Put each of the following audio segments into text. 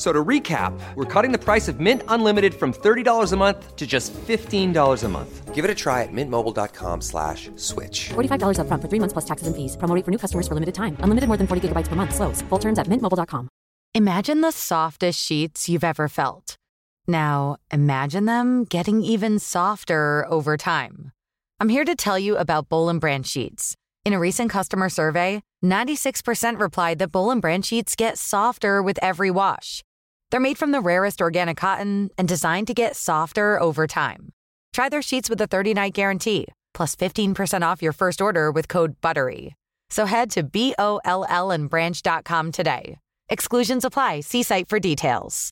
F- So to recap, we're cutting the price of Mint Unlimited from $30 a month to just $15 a month. Give it a try at mintmobile.com slash switch. $45 upfront for three months plus taxes and fees. Promo rate for new customers for limited time. Unlimited more than 40 gigabytes per month. Slows. Full terms at mintmobile.com. Imagine the softest sheets you've ever felt. Now, imagine them getting even softer over time. I'm here to tell you about Boll and Branch sheets. In a recent customer survey, 96% replied that Boll and Branch sheets get softer with every wash. They're made from the rarest organic cotton and designed to get softer over time. Try their sheets with a 30-night guarantee, plus 15% off your first order with code BUTTERY. So head to B-O-L-L and branch.com today. Exclusions apply. See site for details.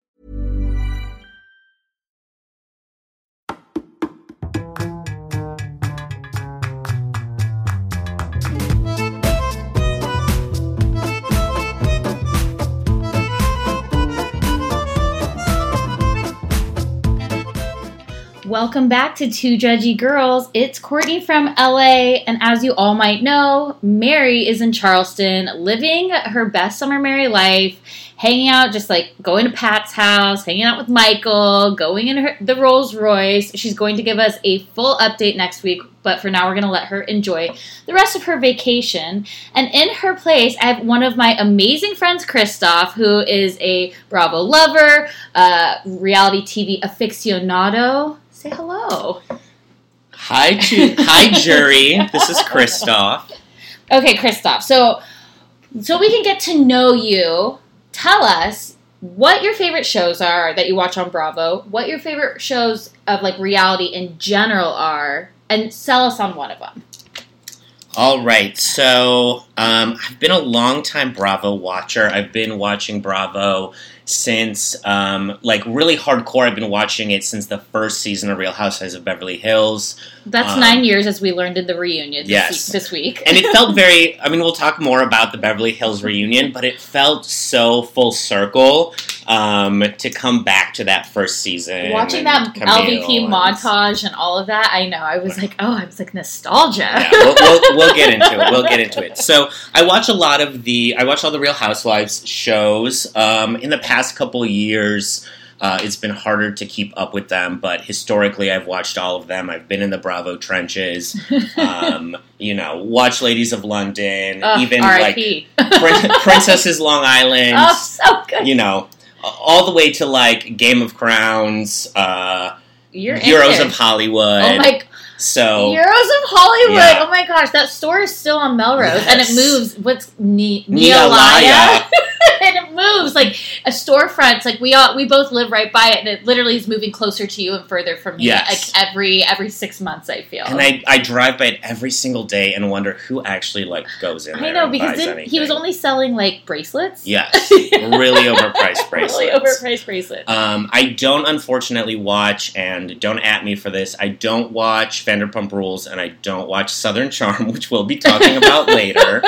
Welcome back to Two Judgy Girls. It's Courtney from LA, and as you all might know, Mary is in Charleston living her best summer Mary life, hanging out, just like going to Pat's house, hanging out with Michael, going in her, the Rolls Royce. She's going to give us a full update next week, but for now, we're going to let her enjoy the rest of her vacation. And in her place, I have one of my amazing friends, Christoph, who is a Bravo lover, uh, reality TV aficionado. Say hello. Hi, to, hi, jury. This is Christoph. Okay, Christoph. So, so we can get to know you. Tell us what your favorite shows are that you watch on Bravo. What your favorite shows of like reality in general are, and sell us on one of them. All right, so um, I've been a long time Bravo watcher. I've been watching Bravo since, um, like, really hardcore. I've been watching it since the first season of Real Housewives of Beverly Hills. That's Um, nine years, as we learned in the reunion this, Yes. week, this week. and it felt very i mean we'll talk more about the beverly hills reunion but it felt so full circle um, to come back to that first season Watching that Camille LVP and- montage and all of that, I know. I was like, oh, I was like nostalgia. yeah, we'll, we'll, we'll get into it. We'll get into it. So I watch a lot of the I watch all the Real Housewives shows. Um, in the past couple years, uh, it's been harder to keep up with them, but historically, I've watched all of them. I've been in the Bravo trenches. Um, you know, watch Ladies of London, Ugh, even like. Prin- Princesses Long Island. oh, so good. You know, all the way to like Game of Crowns, uh, You're Euros of Hollywood. Oh my so Euros of Hollywood. Yeah. Oh my gosh, that store is still on Melrose, and it moves. What's ne- Neolaya. And it moves like a storefront. Like we all, we both live right by it, and it literally is moving closer to you and further from me. Yes. Like every every six months, I feel. And I, I drive by it every single day and wonder who actually like goes in there. I know because he was only selling like bracelets. yes, really overpriced bracelets. really overpriced bracelets. Um, I don't unfortunately watch, and don't at me for this. I don't watch Vanderpump Rules, and I don't watch Southern Charm, which we'll be talking about later.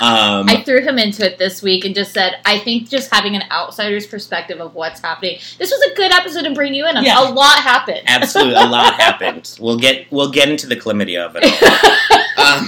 Um, I threw him into it this week and just said, I think just having an outsider's perspective of what's happening. This was a good episode to bring you in. Yeah. A lot happened. absolutely, a lot happened. We'll get we'll get into the chlamydia of it all. um,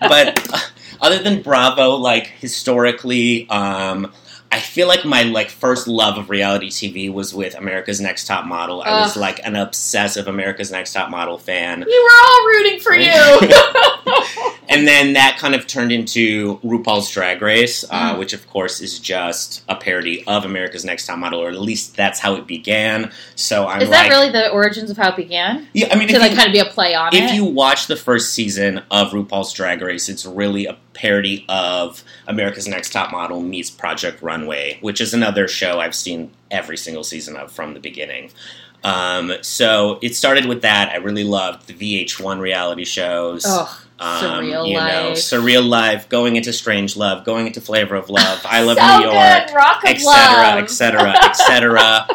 but uh, other than Bravo, like historically, um, I feel like my like first love of reality TV was with America's Next Top Model. I was like an obsessive America's Next Top Model fan. We were all rooting for you. And then that kind of turned into RuPaul's Drag Race, uh, Mm. which of course is just a parody of America's Next Top Model, or at least that's how it began. So I'm Is like, that really the origins of how it began? yeah. I mean, To like you, kind of be a play on if it. you watch the first season of RuPaul's Drag Race, it's really a parody of America's Next Top Model meets Project Runway, which is another show I've seen every single season of from the beginning. Um, so it started with that. I really loved the VH1 reality shows. oh, Um, surreal you know, life. surreal life, going into strange love, going into flavor of love. I love so New York, good. Rock of etc., etc., etc.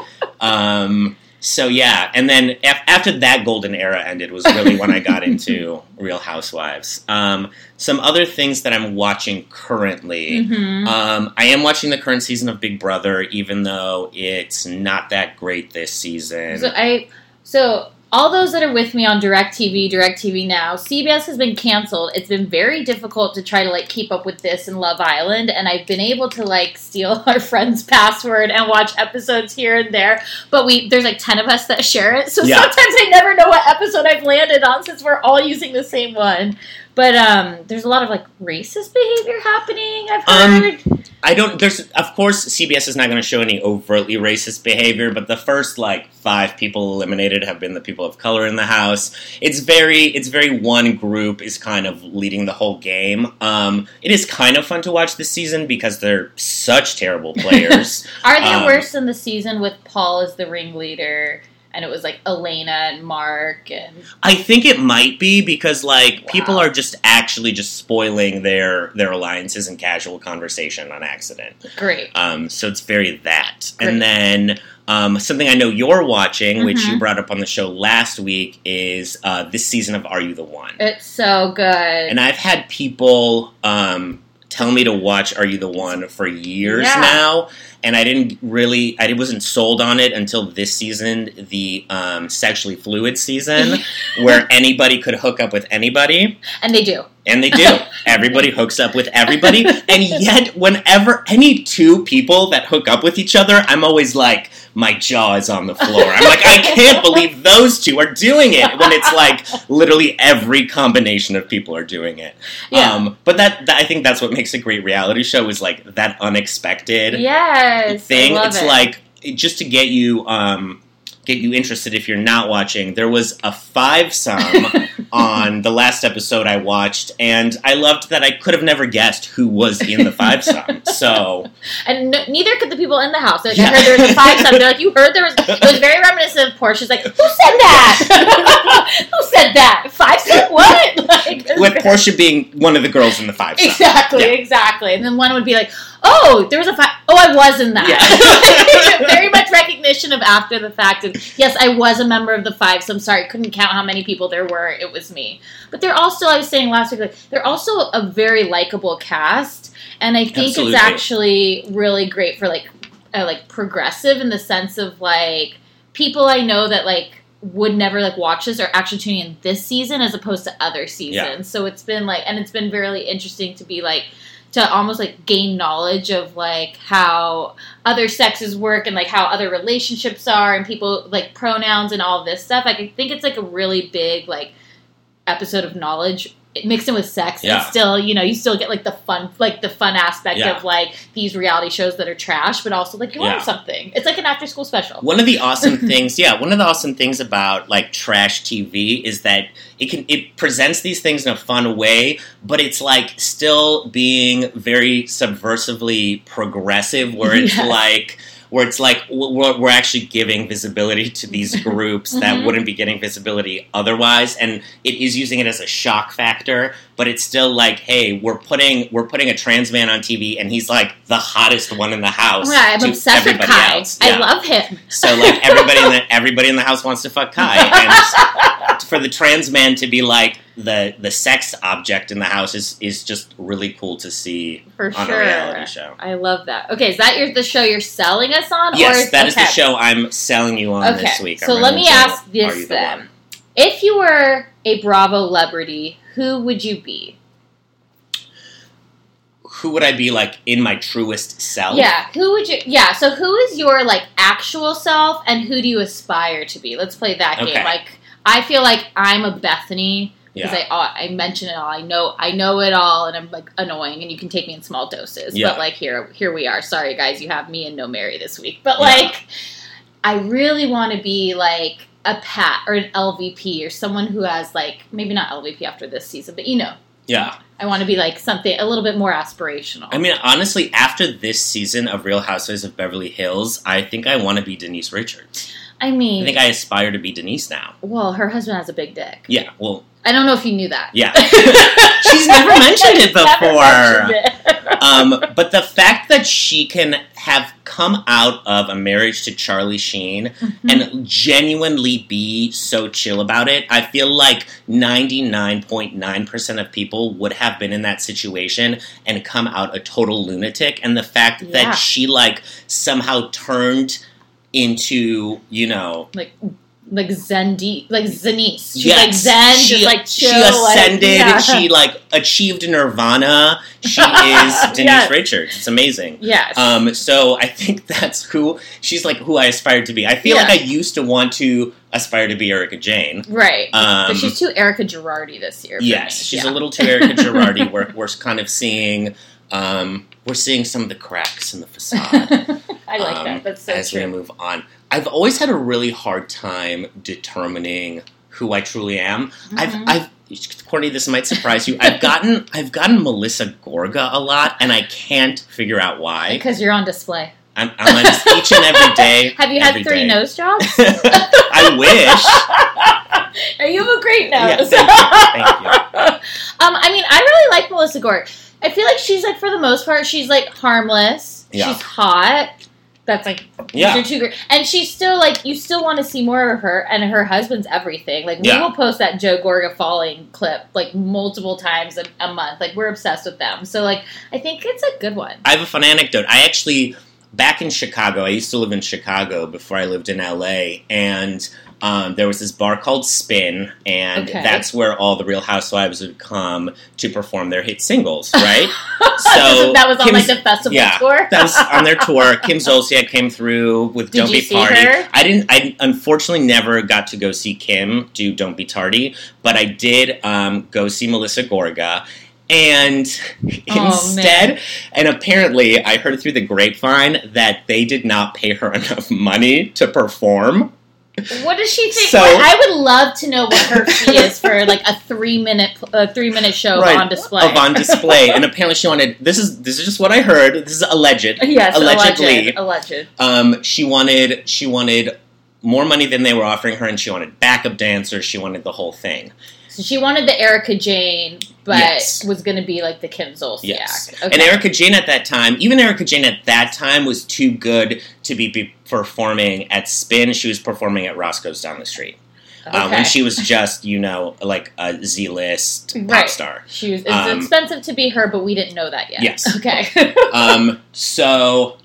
So yeah, and then af- after that golden era ended was really when I got into Real Housewives. Um, some other things that I'm watching currently. Mhm. Um, I am watching the current season of Big Brother, even though it's not that great this season. So I so all those that are with me on DirecTV, DirecTV Now, CBS has been canceled. It's been very difficult to try to like keep up with this in Love Island, and I've been able to like steal our friend's password and watch episodes here and there. But we there's like ten of us that share it, so Yeah. sometimes I never know what episode I've landed on since we're all using the same one. But um, there's a lot of like racist behavior happening. I've Um, heard. I don't. There's of course CBS is not going to show any overtly racist behavior, but the first like five people eliminated have been the people of color in the house. It's very, it's very one group is kind of leading the whole game. Um, it is kind of fun to watch this season because they're such terrible players. Are they um, worse than the season with Paul as the ringleader? And it was like Elena and Mark and I think it might be because like people are just actually just spoiling their their alliances in casual conversation on accident. great. Um, so it's very that. Great. And then um, something I know you're watching, which you Mhm. brought up on the show last week, is uh, this season of Are You the One? It's so good. And I've had people um, tell me to watch Are You the One for years Yeah. now. And I didn't really, I wasn't sold on it until this season, the um, sexually fluid season, where anybody could hook up with anybody. and they do. And they do. Everybody hooks up with everybody. And yet, whenever any two people that hook up with each other, I'm always like, my jaw is on the floor. I'm like, I can't believe those two are doing it when it's like literally every combination of people are doing it. Yeah. Um, but that, that I think that's what makes a great reality show is like that unexpected Yes. thing. It's it. like just to get you um, get you interested if you're not watching. There was a five sum on the last episode I watched, and I loved that I could have never guessed who was in the five sum. So and n- neither could the people in the house. Like, Yeah. I heard there was a five sub. They're like, you heard there was. It was very reminiscent of Porsha's. Like, who said that? who said that? Five sub? What? Like, with Porsha being one of the girls in the five sum. Exactly, Yeah. exactly. And then one would be like, "Oh, there was a fact. Oh, I was in that." Very much recognition of after the fact. Of yes, I was a member of the five. So I'm sorry, I couldn't count how many people there were. It was me. But they're also, I was saying last week, like they're also a very likable cast, and I think Absolutely. it's actually really great for like, uh, like progressive in the sense of like people I know that like would never like watch this are actually tuning in this season as opposed to other seasons. Yeah. So it's been like, and it's been really interesting to be like to almost like gain knowledge of like how other sexes work and like how other relationships are and people like pronouns and all this stuff. Like I think it's like a really big like episode of knowledge mixed in with sex Yeah. and still you know you still get like the fun like the fun aspect Yeah. of like these reality shows that are trash but also like you learn something it's like an after school special One of the awesome things, yeah, one of the awesome things about like trash TV is that it can it presents these things in a fun way, but it's like still being very subversively progressive, where it's Yes. like where it's like we're, we're actually giving visibility to these groups that Mhm. wouldn't be getting visibility otherwise, and it is using it as a shock factor. But it's still like, hey, we're putting we're putting a trans man on TV, and he's like the hottest one in the house. yeah i'm obsessed with kai else. i Yeah. love him So like everybody in the everybody in the house wants to fuck Kai, and for the trans man to be like the the sex object in the house is is just really cool to see for on sure a reality show. i love that okay is that your the show you're selling us on or Yes, is, that is okay. the show I'm selling you on Okay, this week. so I'm let me ask Are this the then. If you were a bravo celebrity who would you be who would I be like in my truest self? Yeah, who would you? Yeah, so who is your like actual self, and who do you aspire to be? Let's play that Okay. game. Like, I feel like I'm a Bethany because Yeah. I uh, I mention it all. I know I know it all, and I'm like annoying, and you can take me in small doses. Yeah. But like here here we are. Sorry guys, you have me and no Mary this week. But Yeah. like, I really want to be like a Pat or an LVP or someone who has like maybe not LVP after this season, but you know. Yeah. I want to be like something a little bit more aspirational. I mean, honestly, after this season of Real Housewives of Beverly Hills, I think I want to be Denise Richards. I mean, I think I aspire to be Denise now. Well, her husband has a big dick. Yeah, well, I don't know if you knew that. yeah. She's never mentioned it before. mentioned it. um, but the fact that she can have come out of a marriage to Charlie Sheen Mm-hmm. and genuinely be so chill about it, I feel like 99.9% of people would have been in that situation and come out a total lunatic. And the fact Yeah. that she, like, somehow turned into, you know, like like Zendi, like Zenise. She's Yes, like Zen, she, just like chill. she ascended. Like, yeah. She like achieved nirvana. She is Denise Yes. Richards. It's amazing. yes. Um, so I think that's who she's like who I aspired to be. I feel Yeah. like I used to want to aspire to be Erika Jayne. right. um, but she's too Erika Girardi this year. Yes, she's Yeah. a little too Erika Girardi. We're we're kind of seeing um, we're seeing some of the cracks in the facade. I like um, that. That's so as true. we move on. I've always had a really hard time determining who I truly am. I've, Mm-hmm. I've, Courtney, this might surprise you. I've gotten, I've gotten Melissa Gorga a lot, and I can't figure out why. Because you're on display. I'm, I'm on each and every day. Have you had three day. nose jobs? I wish. you have a great Yeah, nose. thank you, thank you. um, I mean, I really like Melissa Gorg. I feel like she's like for the most part, she's like harmless. Yeah. She's hot. That's like Yeah. you're too great. And she's still like you still want to see more of her and her husband's everything. Like we will post that Joe Gorga falling clip like multiple times a, a month. Like we're obsessed with them. So like I think it's a good one. I have a fun anecdote. I actually, back in Chicago, I used to live in Chicago before I lived in LA, and um, there was this bar called Spin, and Okay. that's where all the Real Housewives would come to perform their hit singles, right? so that was on like the festival yeah, tour. that was on their tour. Kim Zolciak came through with Did "Don't Be Tardy." I didn't. I unfortunately never got to go see Kim do "Don't Be Tardy," but I did um, go see Melissa Gorga. And Oh, instead, and apparently, I heard through the grapevine that they did not pay her enough money to perform. What does she think? So- I would love to know what her fee is for like a three minute a three minute show Right, on display. Of on display, and apparently she wanted. This is this is just what I heard. This is alleged. yes, allegedly. alleged. Um, she wanted she wanted more money than they were offering her, and she wanted backup dancers. She wanted the whole thing. So she wanted the Erika Jayne, but Yes. was going to be like the Kim Zolciak. Yes, Okay. and Erika Jayne at that time, even Erika Jayne at that time was too good to be, performing at Spin. She was performing at Roscoe's down the street. Uh, Okay. when she was just, you know, like a Z list pop Right. star. She was. It's Um, expensive to be her, but we didn't know that yet. Yes. Okay. um, so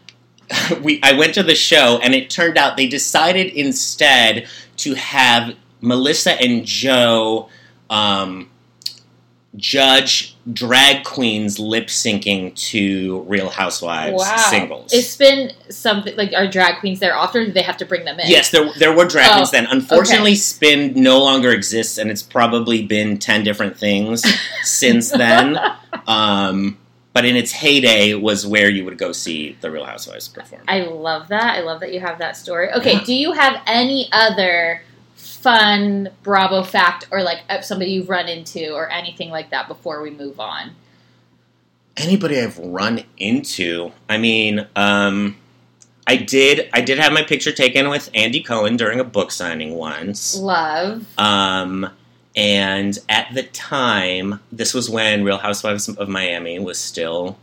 we I went to the show and it turned out they decided instead to have Melissa and Joe um, judge drag queens lip syncing to Real Housewives wow. singles. It's been something like are drag queens there often. or Do they have to bring them in? Yes, there there were drag Oh, queens then. Unfortunately, Spin no longer exists, and it's probably been ten different things since then. Um, but in its heyday, was where you would go see the Real Housewives perform. I love that. I love that you have that story. Okay, do you have any other fun Bravo fact or like uh, somebody you've run into or anything like that before we move on? Anybody I've run into, I mean, um, I did I did have my picture taken with Andy Cohen during a book signing once. Love. Um, and at the time, this was when Real Housewives of Miami was still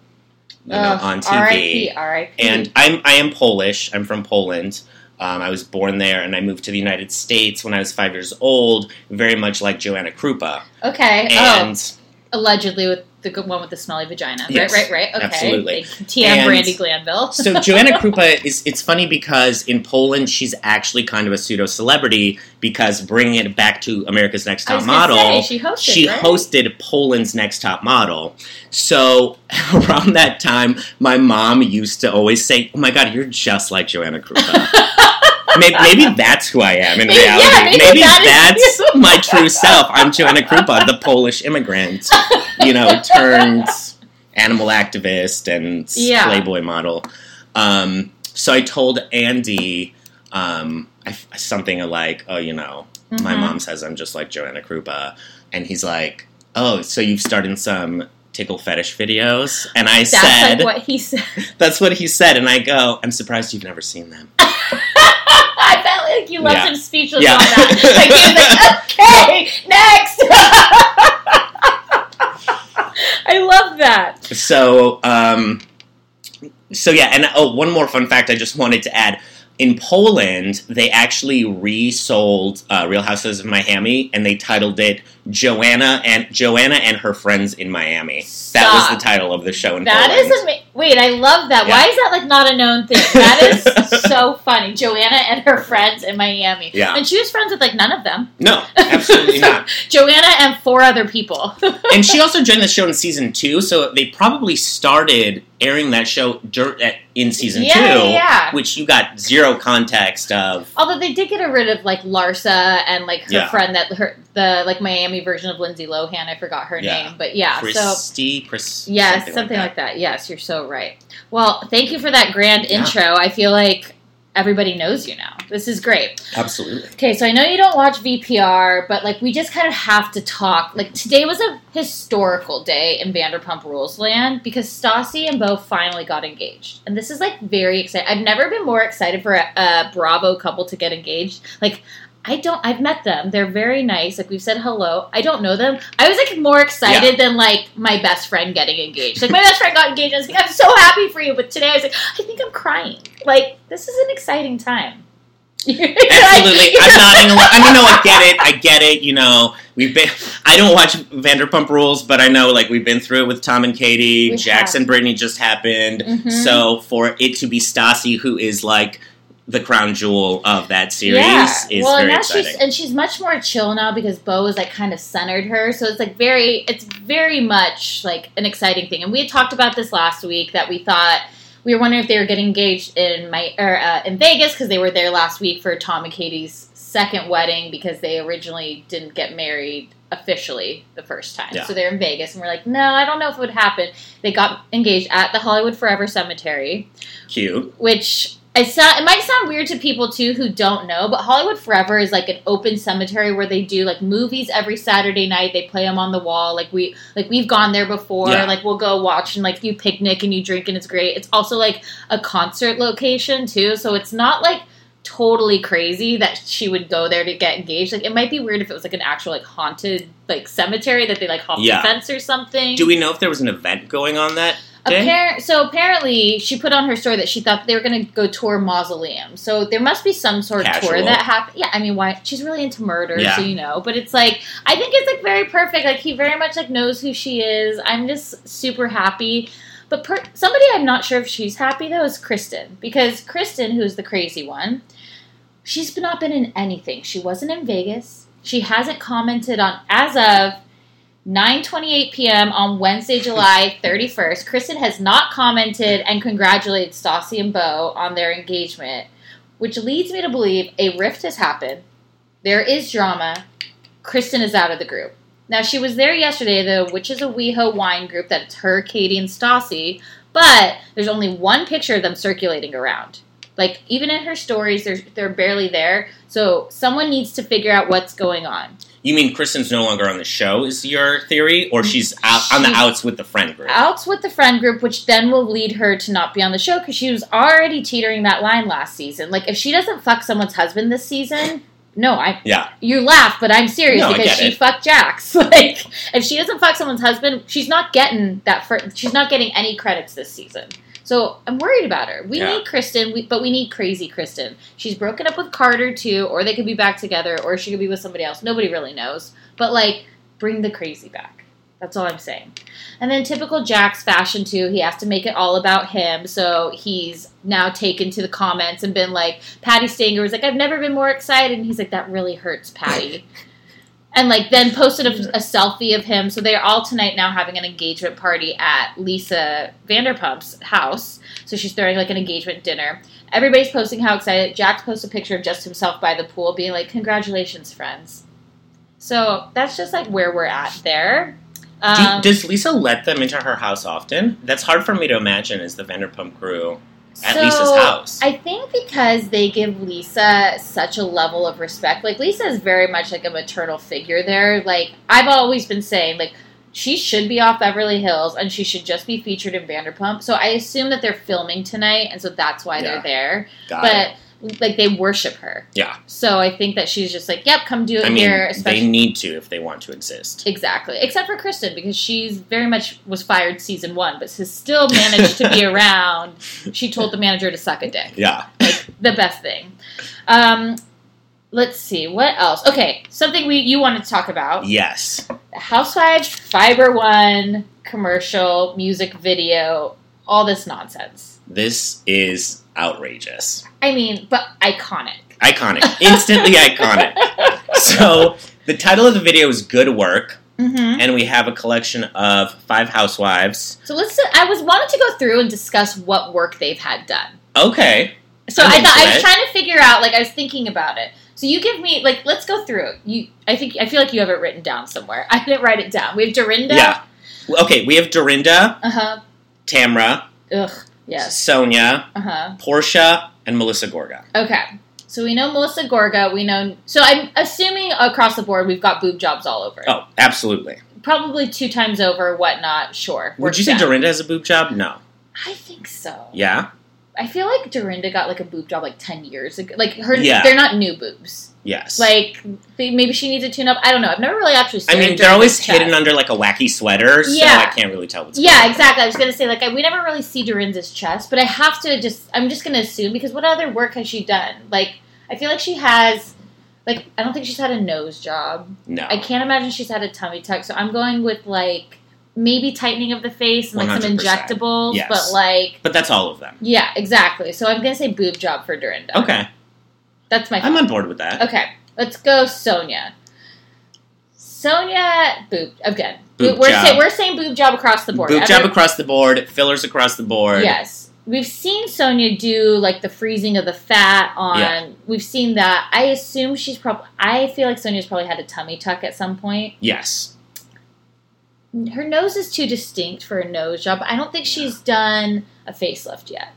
you know, on TV. R.I.P. R.I.P. and I'm I am Polish. I'm from Poland. Um, I was born there, and I moved to the United States when I was five years old. Very much like Joanna Krupa, okay. and allegedly with the good one with the smelly vagina. Yes, right, right, right. Okay. absolutely. TM And- Brandi Glanville. So Joanna Krupa is it's funny because in Poland she's actually kind of a pseudo celebrity because bringing it back to America's Next Top Model, say, she hosted, she right? hosted Poland's Next Top Model. So around that time, my mom used to always say, "Oh my God, you're just like Joanna Krupa." maybe, maybe that's who I am in Maybe- yeah, reality. maybe that that's my true self. I'm Joanna Krupa, the Polish immigrant, you know, turned animal activist and Yeah. Playboy model. Um, so I told Andy um, I, something like, "Oh, you know, my Mhm. mom says I'm just like Joanna Krupa," and he's like, "Oh, so you've started some." Tickle fetish videos, and I That's said, like what he said. "That's what he said," and I go, "I'm surprised you've never seen them." You left Yeah. him speechless Yeah. on that. Like he was like, okay, next. I love that. So, um, so yeah, and oh, one more fun fact I just wanted to add. In Poland, they actually resold uh, Real Houses of Miami, and they titled it "Joanna and Joanna and Her Friends in Miami." That was the title of the show in That Poland. is ama- wait. I love that. Yeah. Why is that like not a known thing? That is so funny. Joanna and her friends in Miami. Yeah. and she was friends with like none of them. no, absolutely So, not. Joanna and four other people. And she also joined the show in season two, so they probably started airing that show at, uh, in season Yeah, two, yeah, which you got zero context of. Although they did get rid of like Larsa and like her Yeah. friend that her the like Miami version of Lindsay Lohan. I forgot her name, but yeah. So Christy, Chris, yes, something, like, that. Yes, you're so right. Well, thank you for that grand intro. I feel like everybody knows you now. This is great. Absolutely. Okay, so I know you don't watch VPR, but like we just kind of have to talk. Like today was a historical day in Vanderpump Rules land because Stassi and Beau finally got engaged, and this is like very exciting. I've never been more excited for a, a Bravo couple to get engaged. Like. I don't. I've met them. They're very nice. Like we've said hello. I don't know them. I was like more excited than like my best friend getting engaged. Like my best friend got engaged. I was like, I'm so happy for you. But today I was like, I think I'm crying. Like this is an exciting time. Absolutely. I'm nodding along. I mean, no, I get it. I get it. You know, we've been. I don't watch Vanderpump Rules, but I know like we've been through it with Tom and Katie. We Jax have. and Brittany just happened. Mhm. So for it to be Stassi, who is like the crown jewel of that series, is well, very and exciting. she's and she's much more chill now because Beau is like kind of centered her, so it's like very, it's very much like an exciting thing. And we had talked about this last week that we thought we were wondering if they were getting engaged in my or uh, in Vegas because they were there last week for Tom and Katie's second wedding because they originally didn't get married officially the first time. Yeah. So they're in Vegas, and we're like, no, I don't know if it would happen. They got engaged at the Hollywood Forever Cemetery Cute. which it, sound, it might sound weird to people too who don't know, but Hollywood Forever is like an open cemetery where they do like movies every Saturday night. They play them on the wall. Like we like we've gone there before. Yeah. Like we'll go watch and like you picnic and you drink and it's great. It's also like a concert location too, so it's not like totally crazy that she would go there to get engaged. Like it might be weird if it was like an actual like haunted like cemetery that they like hop Yeah. the fence or something. Do we know if there was an event going on that? Appar- so apparently, she put on her story that she thought they were going to go tour mausoleum. So there must be some sort of tour that happened. Yeah, I mean, why? She's really into murder, Yeah. so you know. But it's like I think it's like very perfect. Like he very much like knows who she is. I'm just super happy. But per- somebody I'm not sure if she's happy though is Kristen because Kristen, who's the crazy one, she's not been in anything. She wasn't in Vegas. She hasn't commented on as of 9:28 p.m. on Wednesday, July 31st. Kristen has not commented and congratulated Stassi and Beau on their engagement, which leads me to believe a rift has happened. There is drama. Kristen is out of the group. Now she was there yesterday, though, which is a WeHo wine group that's her, Katie, and Stassi. But there's only one picture of them circulating around. Like even in her stories, they're they're barely there. So someone needs to figure out what's going on. You mean Kristen's no longer on the show? Is your theory, or she's out on the outs with the friend group? outs with the friend group, which then will lead her to not be on the show because she was already teetering that line last season. Like, if she doesn't fuck someone's husband this season, no, I. Yeah. You laugh, but I'm serious No, because she it. fucked Jax. Like, if she doesn't fuck someone's husband, she's not getting that. For, she's not getting any credits this season. So I'm worried about her. We Yeah. need Kristen, we, but we need crazy Kristen. She's broken up with Carter too, or they could be back together, or she could be with somebody else. Nobody really knows. But like, bring the crazy back. That's all I'm saying. And then typical Jax fashion too. He has to make it all about him. So he's now taken to the comments and been like, Patti Stanger was like, I've never been more excited. And he's like, that really hurts, Patti. and like then posted a, a selfie of him. So they're all tonight now having an engagement party at Lisa Vanderpump's house. So she's throwing like an engagement dinner. Everybody's posting how excited. Jax posts a picture of just himself by the pool, being like, "Congratulations, friends." So that's just like where we're at there. Do- Um, does Lisa let them into her house often? That's hard for me to imagine as the Vanderpump crew at Lisa's house. I think because they give Lisa such a level of respect. Like Lisa is very much like a maternal figure there. Like I've always been saying, like she should be off Beverly Hills and she should just be featured in Vanderpump. So I assume that they're filming tonight, and so that's why Yeah. they're there. Got but it. Like they worship her. Yeah. So I think that she's just like, yep, come do it I mean, here. Especially they need to if they want to exist. Exactly. Except for Kristen, because she's very much was fired season one, but has still managed to be around. She told the manager to suck a dick. Yeah. Like the best thing. Um, let's see what else. Okay, something we you wanted to talk about: Yes. The Housewives Fiber One commercial music video. All this nonsense. This is outrageous. I mean, but iconic. Iconic. Instantly iconic. So the title of the video is Good Work, hmm and we have a collection of five housewives. So let's. I was wanted to go through and discuss what work they've had done. Okay. So I'm I thought I was trying to figure out, like I was thinking about it. So you give me, like, let's go through. You, I think, I feel like you have it written down somewhere. I didn't write it down. We have Dorinda. Yeah. Okay, we have Dorinda, Uh huh. Tamra, Ugh. Yes. Sonja, Uh huh. Porsha, and Melissa Gorga. Okay. So we know Melissa Gorga. We know. So I'm assuming across the board we've got boob jobs all over. Oh, absolutely. Probably two times over. Whatnot. Sure. Would you say out. Dorinda has a boob job? No. I think so. Yeah? I feel like Dorinda got like a boob job like ten years ago. Like her, Yeah. they're not new boobs. Yes. Like they, maybe she needs a tune up. I don't know. I've never really actually. Seen them. I mean, they're always Dorinda's chest. hidden under like a wacky sweater, so Yeah. I can't really tell what's Yeah, going on. exactly. I was gonna say like I, we never really see Dorinda's chest, but I have to just I'm just gonna assume because what other work has she done? Like I feel like she has like I don't think she's had a nose job. No. I can't imagine she's had a tummy tuck, so I'm going with like maybe tightening of the face and like some 100%. injectables, Yes. but like But that's all of them. yeah, exactly. So I'm gonna say boob job for Dorinda. Okay. that's my. I'm on board with that. Okay, let's go Sonja. Sonja boob again. Boob we're job. say, we're saying boob job across the board. Boob Every- job across the board, fillers across the board. Yes. We've seen Sonja do like the freezing of the fat on. Yeah. We've seen that. I assume she's probably. I feel like Sonja's probably had a tummy tuck at some point. Yes. Her nose is too distinct for a nose job. I don't think she's done a facelift yet.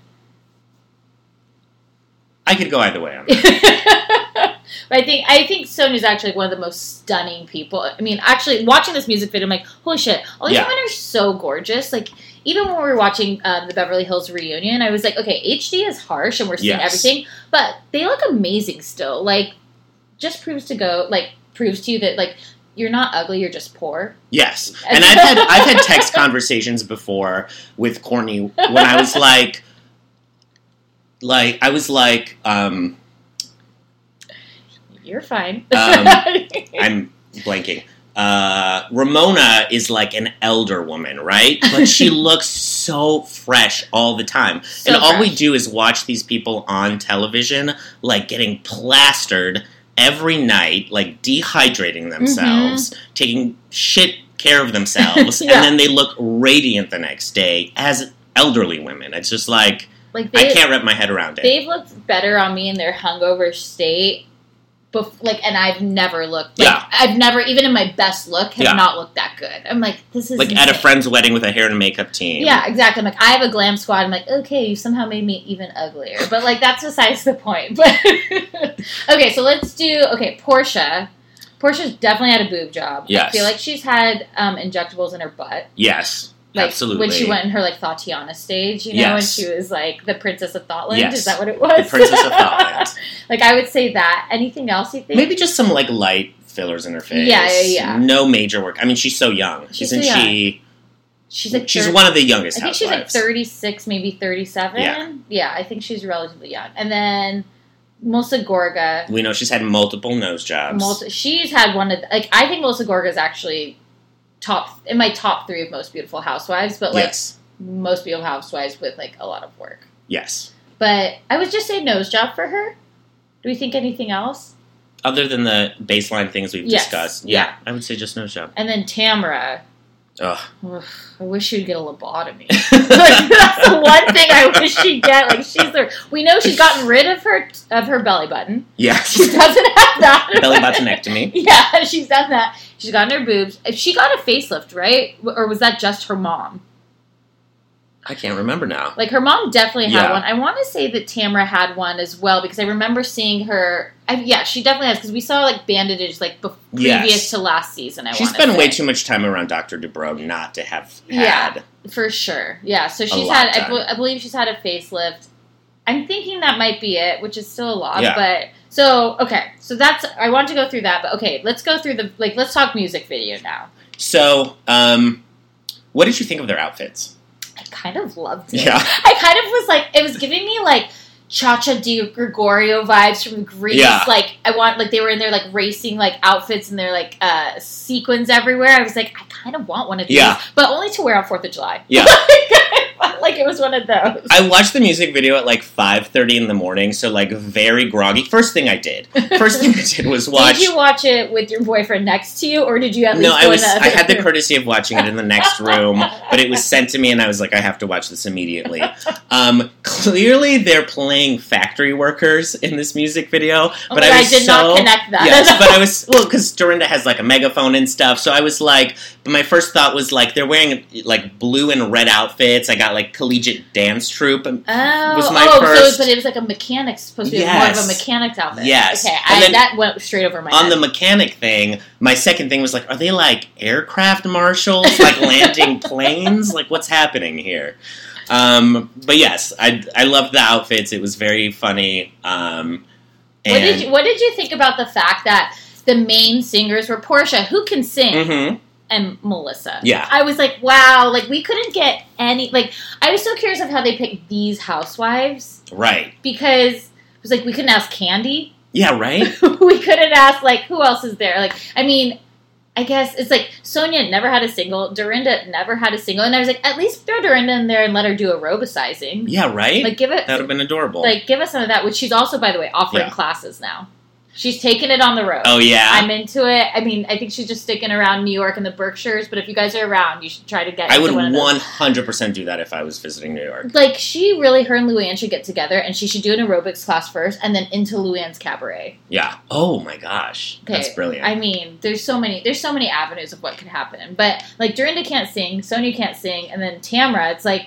I could go either way on that. but I think I think Sonja's actually one of the most stunning people. I mean, actually, watching this music video, I'm like, holy shit! All these Yeah. women are so gorgeous. Like, even when we were watching um, the Beverly Hills reunion, I was like, okay, HD is harsh, and we're seeing Yes. everything, but they look amazing still. Like, just proves to go like proves to you that like you're not ugly, you're just poor. Yes. And I've had I've had text conversations before with Courtney when I was like like I was like um You're fine. Um, I'm blanking. Uh, Ramona is like an elder woman, right? But she looks so fresh all the time. So and all we do is watch these people on television, like getting plastered every night, like dehydrating mm-hmm. themselves, taking shit care of themselves, Yeah. and then they look radiant the next day as elderly women. It's just like, like I can't wrap my head around it. they've looked better on me in their hungover state. Bef- like, and I've never looked. Like, Yeah. I've never, even in my best look, have Yeah. not looked that good. I'm like, this is like at a friend's wedding with a hair and makeup team. Yeah, exactly. I'm like, I have a glam squad. I'm like, okay, you somehow made me even uglier. But like, that's besides the point. But okay, so let's do okay. Porsha. Porsha's definitely had a boob job. Yes. I feel like she's had um, injectables in her butt. Yes. Like absolutely. when she went in her like Tatiana stage, you know, Yes. when she was like the Princess of Thoughtland. Yes. Is that what it was? The Princess of Thoughtland. like I would say that. Anything else you think? Maybe just some like light fillers in her face. Yeah, yeah, yeah. No major work. I mean, she's so young. She's Isn't so she? she's like She's one of the youngest I think she's like 36, maybe 37. Yeah. yeah, I think she's relatively young. And then Melissa Gorga, we know she's had multiple nose jobs. Melissa, she's had one of the, like I think Melissa Gorga is actually top in my top three of most beautiful housewives, but like yes, most beautiful housewives with like a lot of work. yes. But I would just say nose job for her. Do we think anything else? Other than the baseline things we've Yes. discussed, Yeah. yeah, I would say just nose job. And then Tamra. Ugh. Ugh, I wish she'd get a lobotomy. like, that's the one thing I wish she'd get. Like she's there. We know she's gotten rid of her of her belly button. Yes. She doesn't have that. Belly buttonectomy. Yeah, she's done that. She's gotten her boobs. She got a facelift, right? Or was that just her mom? I can't remember now. Like her mom definitely had Yeah. one. I want to say that Tamra had one as well because I remember seeing her. I, yeah, she definitely has because we saw like bandages like bef- Yes. previous to last season. I She spent way too much time around Dr. Dubrow not to have Yeah. for sure. Yeah, so she's had. I. I believe she's had a facelift. I'm thinking that might be it, which is still a lot. Yeah. But so okay, so that's I want to go through that. But okay, let's go through the like. Let's talk music video now. So, um, what did you think of their outfits? I kind of loved it. Yeah. I kind of was like, it was giving me like Cha Cha Di Gregorio vibes from Greece. Yeah. Like, I want, like, they were in their like racing like outfits and their like uh sequins everywhere. I was like, I kind of want one of these, Yeah. but only to wear on Fourth of July. Yeah. like it was one of those. I watched the music video at like 5.30 in the morning, so like very groggy. First thing I did. First thing I did was watch... Did you watch it with your boyfriend next to you, or did you at least no, I was. I had the courtesy of watching it in the next room, but it was sent to me, and I was like, I have to watch this immediately. Um, clearly, they're playing factory workers in this music video, Oh but I was I did so not connect that. yes, but I was well because Dorinda has like a megaphone and stuff, so I was like, but my first thought was like they're wearing like blue and red outfits. I got like collegiate dance troupe. and- Oh, was my oh, first- so but it was like a mechanic's supposed to be more of a mechanic's outfit. Yes. okay, And I, then- that went straight over my on head. the mechanic thing, my second thing was like, are they like aircraft marshals, like landing planes? Like, what's happening here? Um, but yes, I I loved the outfits. It was very funny. Um, and, What did you What did you think about the fact that the main singers were Porsha, who can sing, Mhm. And Melissa? Yeah. I was like, wow, like we couldn't get any. Like I was so curious of how they picked these housewives Right. because it was like we couldn't ask Candy, Yeah. Right. we couldn't ask like who else is there. Like I mean. I guess it's like Sonja never had a single, Dorinda never had a single, and I was like, at least throw Dorinda in there and let her do aerobicizing. Yeah. Right. Like give it that would have been adorable. like give us some of that which she's also by the way offering Yeah. classes now she's taking it on the road oh yeah. i'm into it i mean i think she's just sticking around new york and the berkshires but if you guys are around you should try to get I would one of those. one hundred percent do that if I was visiting New York. like she really her and luann should get together and she should do an aerobics class first and then into luann's cabaret Yeah. Oh my gosh, okay that's brilliant. i mean there's so many there's so many avenues of what could happen but like dorinda can't sing sonja can't sing and then tamra it's like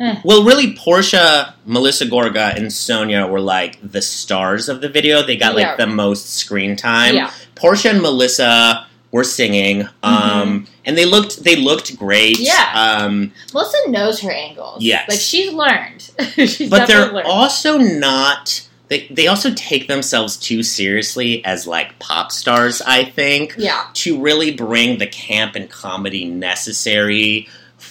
eh. Well, really, Porsha, Melissa Gorga, and Sonja were like the stars of the video. They got like Yeah. the most screen time. Yeah. Porsha and Melissa were singing, um, and they looked they looked great. Mm-hmm. Yeah. Um, melissa knows her angles Yes. like she's learned she's but they're learned. also not. They, they also take themselves too seriously as like pop stars. I think yeah to really bring the camp and comedy necessary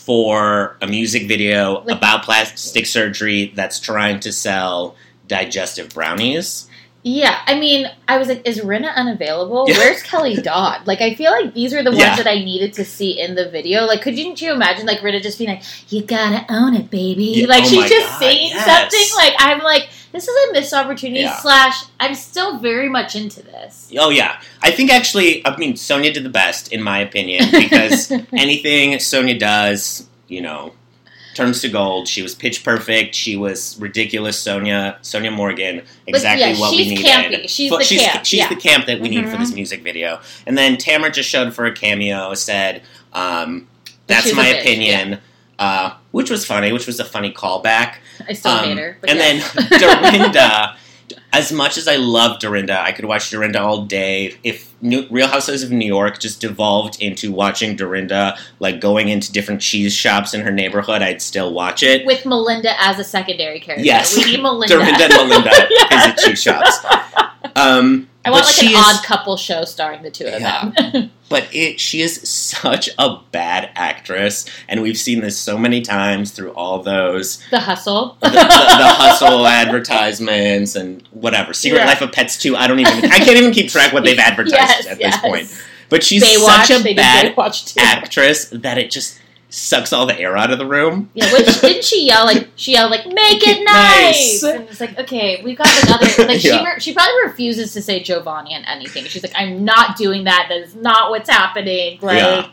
for a music video Like- about plastic surgery that's trying to sell digestive brownies. Yeah, I mean, I was like, is Rinna unavailable? Yeah. Where's Kelly Dodd? Like, I feel like these are the ones Yeah. that I needed to see in the video. Like, couldn't you imagine, like, Rinna just being like, you gotta own it, baby? Yeah, like, oh she's just God, saying yes. something. Like, I'm like, this is a missed opportunity, Yeah. slash, I'm still very much into this. Oh yeah, I think actually, I mean Sonja did the best in my opinion because anything Sonja does, you know, turns to gold. She was pitch perfect. She was ridiculous. Sonja, Sonja Morgan, exactly yeah, what we needed. campy. She's the she's, camp, She's yeah. the camp that we need for this Mhm. music video. And then Tamra just showed for a cameo. Said, um, "That's my opinion." Uh, which was funny, which was a funny callback. I still Um, hate her. And yes. then Dorinda, as much as I love Dorinda, I could watch Dorinda all day. If New, Real Housewives of New York just devolved into watching Dorinda, like going into different cheese shops in her neighborhood, I'd still watch it. with Melinda as a secondary character. Yes. We need Melinda. Dorinda and Melinda visit cheese shops. Um, I want but like an is- odd couple show starring the two of Yeah. them. But it, she is such a bad actress, and we've seen this so many times through all those the hustle. the, the, the hustle advertisements and whatever. Secret Yeah. Life of Pets 2. I don't even I can't even keep track what they've advertised Yes, at yes. this point. but she's Baywatch, such a bad actress that it just sucks all the air out of the room. Yeah, which didn't she yell like she yelled like make it Nice. nice? And it's like okay, we've got like other like she Yeah. re- she probably refuses to say Giovanni in anything. She's like I'm not doing that. That is not what's happening. Like Yeah.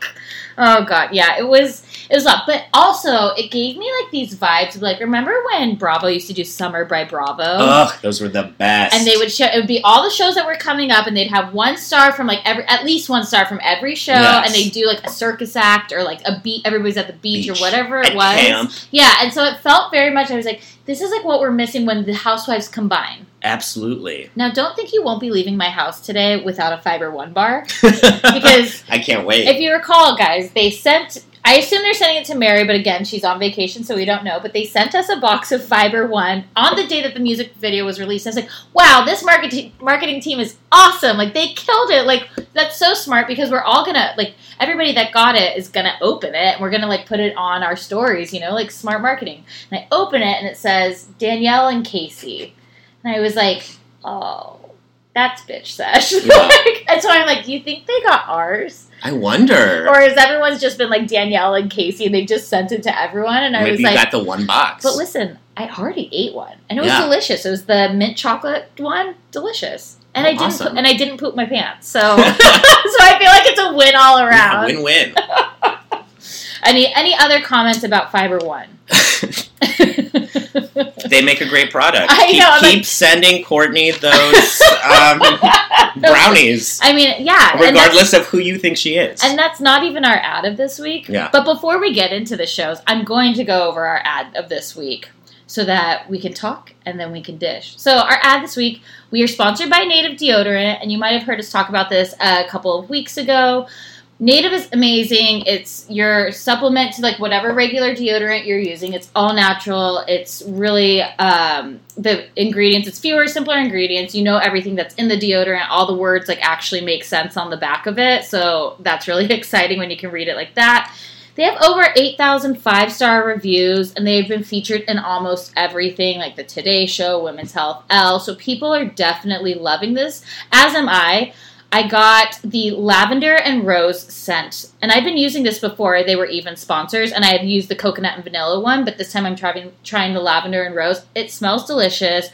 oh god, yeah, it was it was a lot. But also it gave me like these vibes of like remember when Bravo used to do Summer by Bravo? Ugh, those were the best. and they would show it would be all the shows that were coming up and they'd have one star from like every at least one star from every show Yes. and they do like a circus act or like a beat everybody's at the beach, Beach. or whatever it At was camp. yeah and so it felt very much i was like this is like what we're missing when the housewives combine Absolutely. now don't think you won't be leaving my house today without a fiber one bar because I can't wait. if you recall guys they sent I assume they're sending it to Mary, but again, she's on vacation, so we don't know. But they sent us a box of Fiber One on the day that the music video was released. I was like, "Wow, this marketing marketing team is awesome! Like they killed it! Like that's so smart because we're all gonna like everybody that got it is gonna open it and we're gonna like put it on our stories, you know, like smart marketing." And I open it and it says Danielle and Casey, and I was like, "Oh, that's bitch sesh." Yeah. like, and so I'm like, "Do you think they got ours?" I wonder. Or has everyone's just been like Danielle and Casey and they just sent it to everyone? And I was like, got the one box. but listen, I already ate one and it was Yeah. delicious. It was the mint chocolate one, delicious. And Oh, I didn't awesome. poop, and I didn't poop my pants. So so I feel like it's a win all Yeah, around. win-win. Any any other comments about Fiber One? They make a great product. I keep, know, keep like- sending Courtney those um, brownies, I mean, yeah. regardless of who you think she is. And that's not even our ad of this week. Yeah. But before we get into the shows, I'm going to go over our ad of this week so that we can talk and then we can dish. So, our ad this week, we are sponsored by Native Deodorant, and you might have heard us talk about this a couple of weeks ago. Native is amazing. It's your supplement to like whatever regular deodorant you're using. It's all natural. It's really um, the ingredients. It's fewer, simpler ingredients. You know everything that's in the deodorant. All the words like actually make sense on the back of it. So that's really exciting when you can read it like that. They have over 8,000 five star reviews, and they've been featured in almost everything like the Today Show, Women's Health, Elle So people are definitely loving this, as am I. I got the lavender and rose scent, and I've been using this before. They were even sponsors, and I had used the coconut and vanilla one, but this time I'm trying trying the lavender and rose. It smells delicious.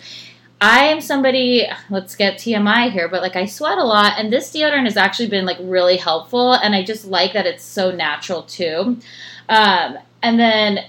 I am somebody, let's get TMI here, but like I sweat a lot, and this deodorant has actually been like really helpful, and I just like that it's so natural too. Um, and then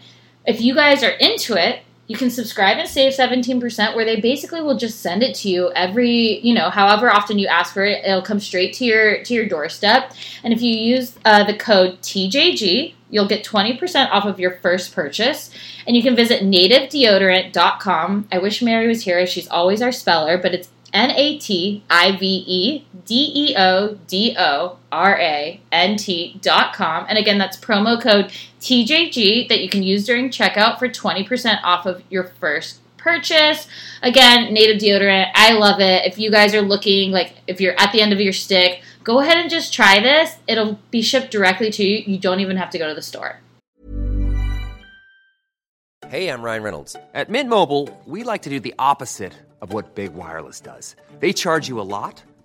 if you guys are into it, you can subscribe and save 17% where they basically will just send it to you every, you know, however often you ask for it, it'll come straight to your to your doorstep. And if you use uh, the code TJG, you'll get 20% off of your first purchase. And you can visit nativedeodorant.com. I wish Mary was here. She's always our speller, but it's N A T I V E D E O D O R A N T dot com. And again, that's promo code TJG that you can use during checkout for 20% off of your first purchase. Again, native deodorant. I love it. If you guys are looking, like, if you're at the end of your stick, go ahead and just try this. It'll be shipped directly to you. You don't even have to go to the store. Hey, I'm Ryan Reynolds. At Mint Mobile, we like to do the opposite of what Big Wireless does. They charge you a lot,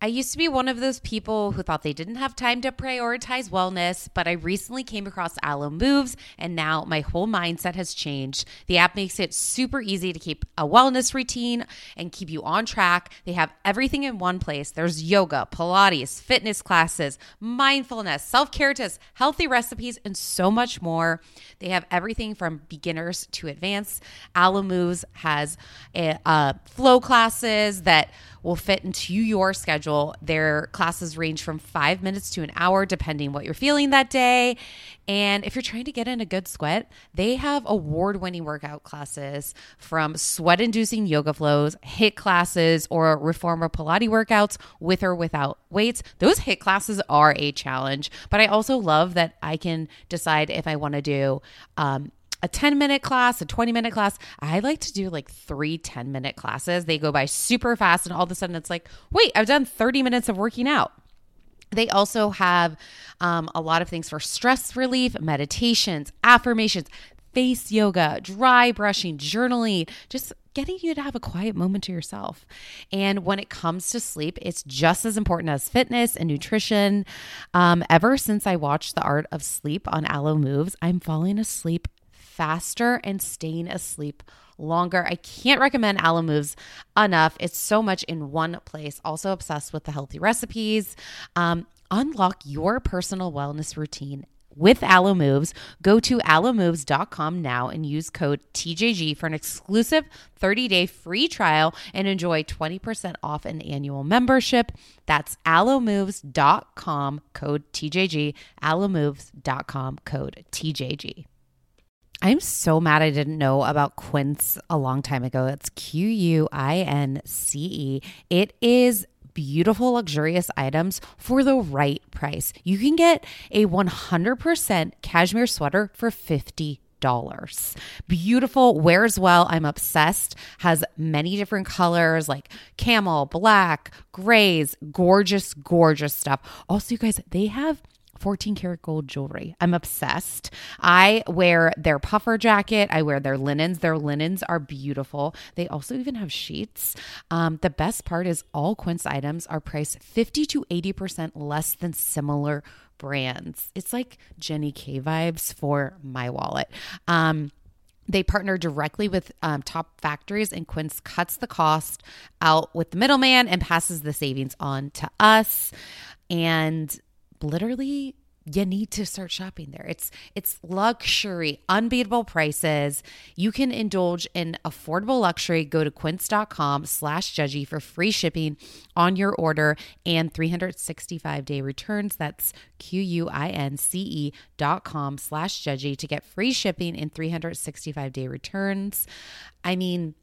I used to be one of those people who thought they didn't have time to prioritize wellness, but I recently came across Alo Moves and now my whole mindset has changed. The app makes it super easy to keep a wellness routine and keep you on track. They have everything in one place. There's yoga, Pilates, fitness classes, mindfulness, self care tips, healthy recipes, and so much more. They have everything from beginners to advanced. Alo Moves has a, uh, flow classes that will fit into your schedule. Their classes range from five minutes to an hour, depending what you're feeling that day. And if you're trying to get in a good sweat, they have award winning workout classes from sweat inducing yoga flows, HIIT classes, or reformer Pilates workouts with or without weights. Those HIIT classes are a challenge, but I also love that I can decide if I want to do um, a 10 minute class, a 20 minute class. I like to do like three 10 minute classes. They go by super fast, and all of a sudden it's like, wait, I've done 30 minutes of working out. They also have um, a lot of things for stress relief, meditations, affirmations, face yoga, dry brushing, journaling, just getting you to have a quiet moment to yourself. And when it comes to sleep, it's just as important as fitness and nutrition. Um, ever since I watched The Art of Sleep on Alo Moves, I'm falling asleep faster and staying asleep longer. I can't recommend Alo Moves enough. It's so much in one place. Also obsessed with the healthy recipes. Um, unlock your personal wellness routine with Alo Moves. Go to alomoves.com now and use code TJG for an exclusive 30-day free trial and enjoy 20% off an annual membership. That's alomoves.com code TJG, alomoves.com code TJG. I'm so mad I didn't know about Quince a long time ago. It's Q U I N C E. It is beautiful, luxurious items for the right price. You can get a 100% cashmere sweater for 50 dollars. Beautiful, wears well. I'm obsessed. Has many different colors like camel, black, grays, gorgeous, gorgeous stuff. Also, you guys, they have 14 karat gold jewelry. I'm obsessed. I wear their puffer jacket. I wear their linens. Their linens are beautiful. They also even have sheets. Um, the best part is all Quince items are priced 50 to 80% less than similar brands. It's like Jenni Kayne vibes for my wallet. Um, they partner directly with um, top factories, and Quince cuts the cost out with the middleman and passes the savings on to us. And literally you need to start shopping there. It's it's luxury, unbeatable prices. You can indulge in affordable luxury. Go to quince.com slash judgy for free shipping on your order and 365 day returns. That's Q-U-I-N-C-E dot com slash judgy to get free shipping and 365 day returns. I mean,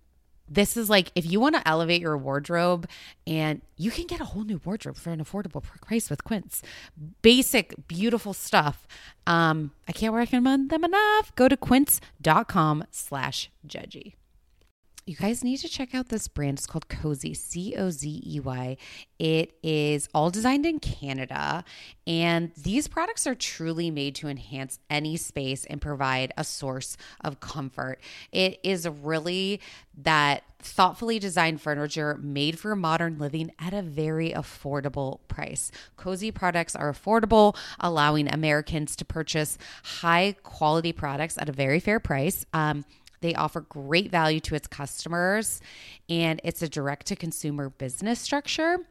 this is like if you want to elevate your wardrobe and you can get a whole new wardrobe for an affordable price with Quince. Basic, beautiful stuff. Um, I can't recommend them enough. Go to quince.com slash judgy. You guys need to check out this brand. It's called Cozey, C O Z E Y. It is all designed in Canada, and these products are truly made to enhance any space and provide a source of comfort. It is really that thoughtfully designed furniture made for modern living at a very affordable price. Cozey products are affordable, allowing Americans to purchase high quality products at a very fair price. Um, they offer great value to its customers, and it's a direct to consumer business structure.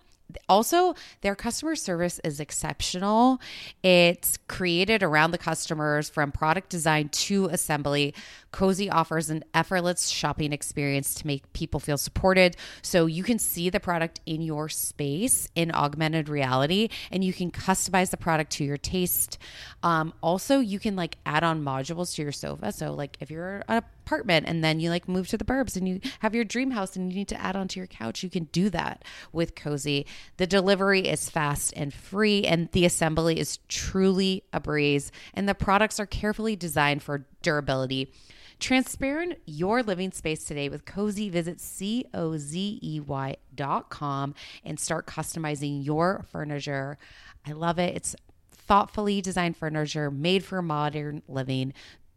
Also, their customer service is exceptional. It's created around the customers from product design to assembly. Cozey offers an effortless shopping experience to make people feel supported. So you can see the product in your space in augmented reality and you can customize the product to your taste. Um, also, you can like add on modules to your sofa. So, like if you're an apartment and then you like move to the burbs and you have your dream house and you need to add onto your couch, you can do that with Cozey. The delivery is fast and free, and the assembly is truly a breeze. And the products are carefully designed for durability. Transparent your living space today with Cozey. Visit C O Z E Y dot com and start customizing your furniture. I love it. It's thoughtfully designed furniture made for modern living.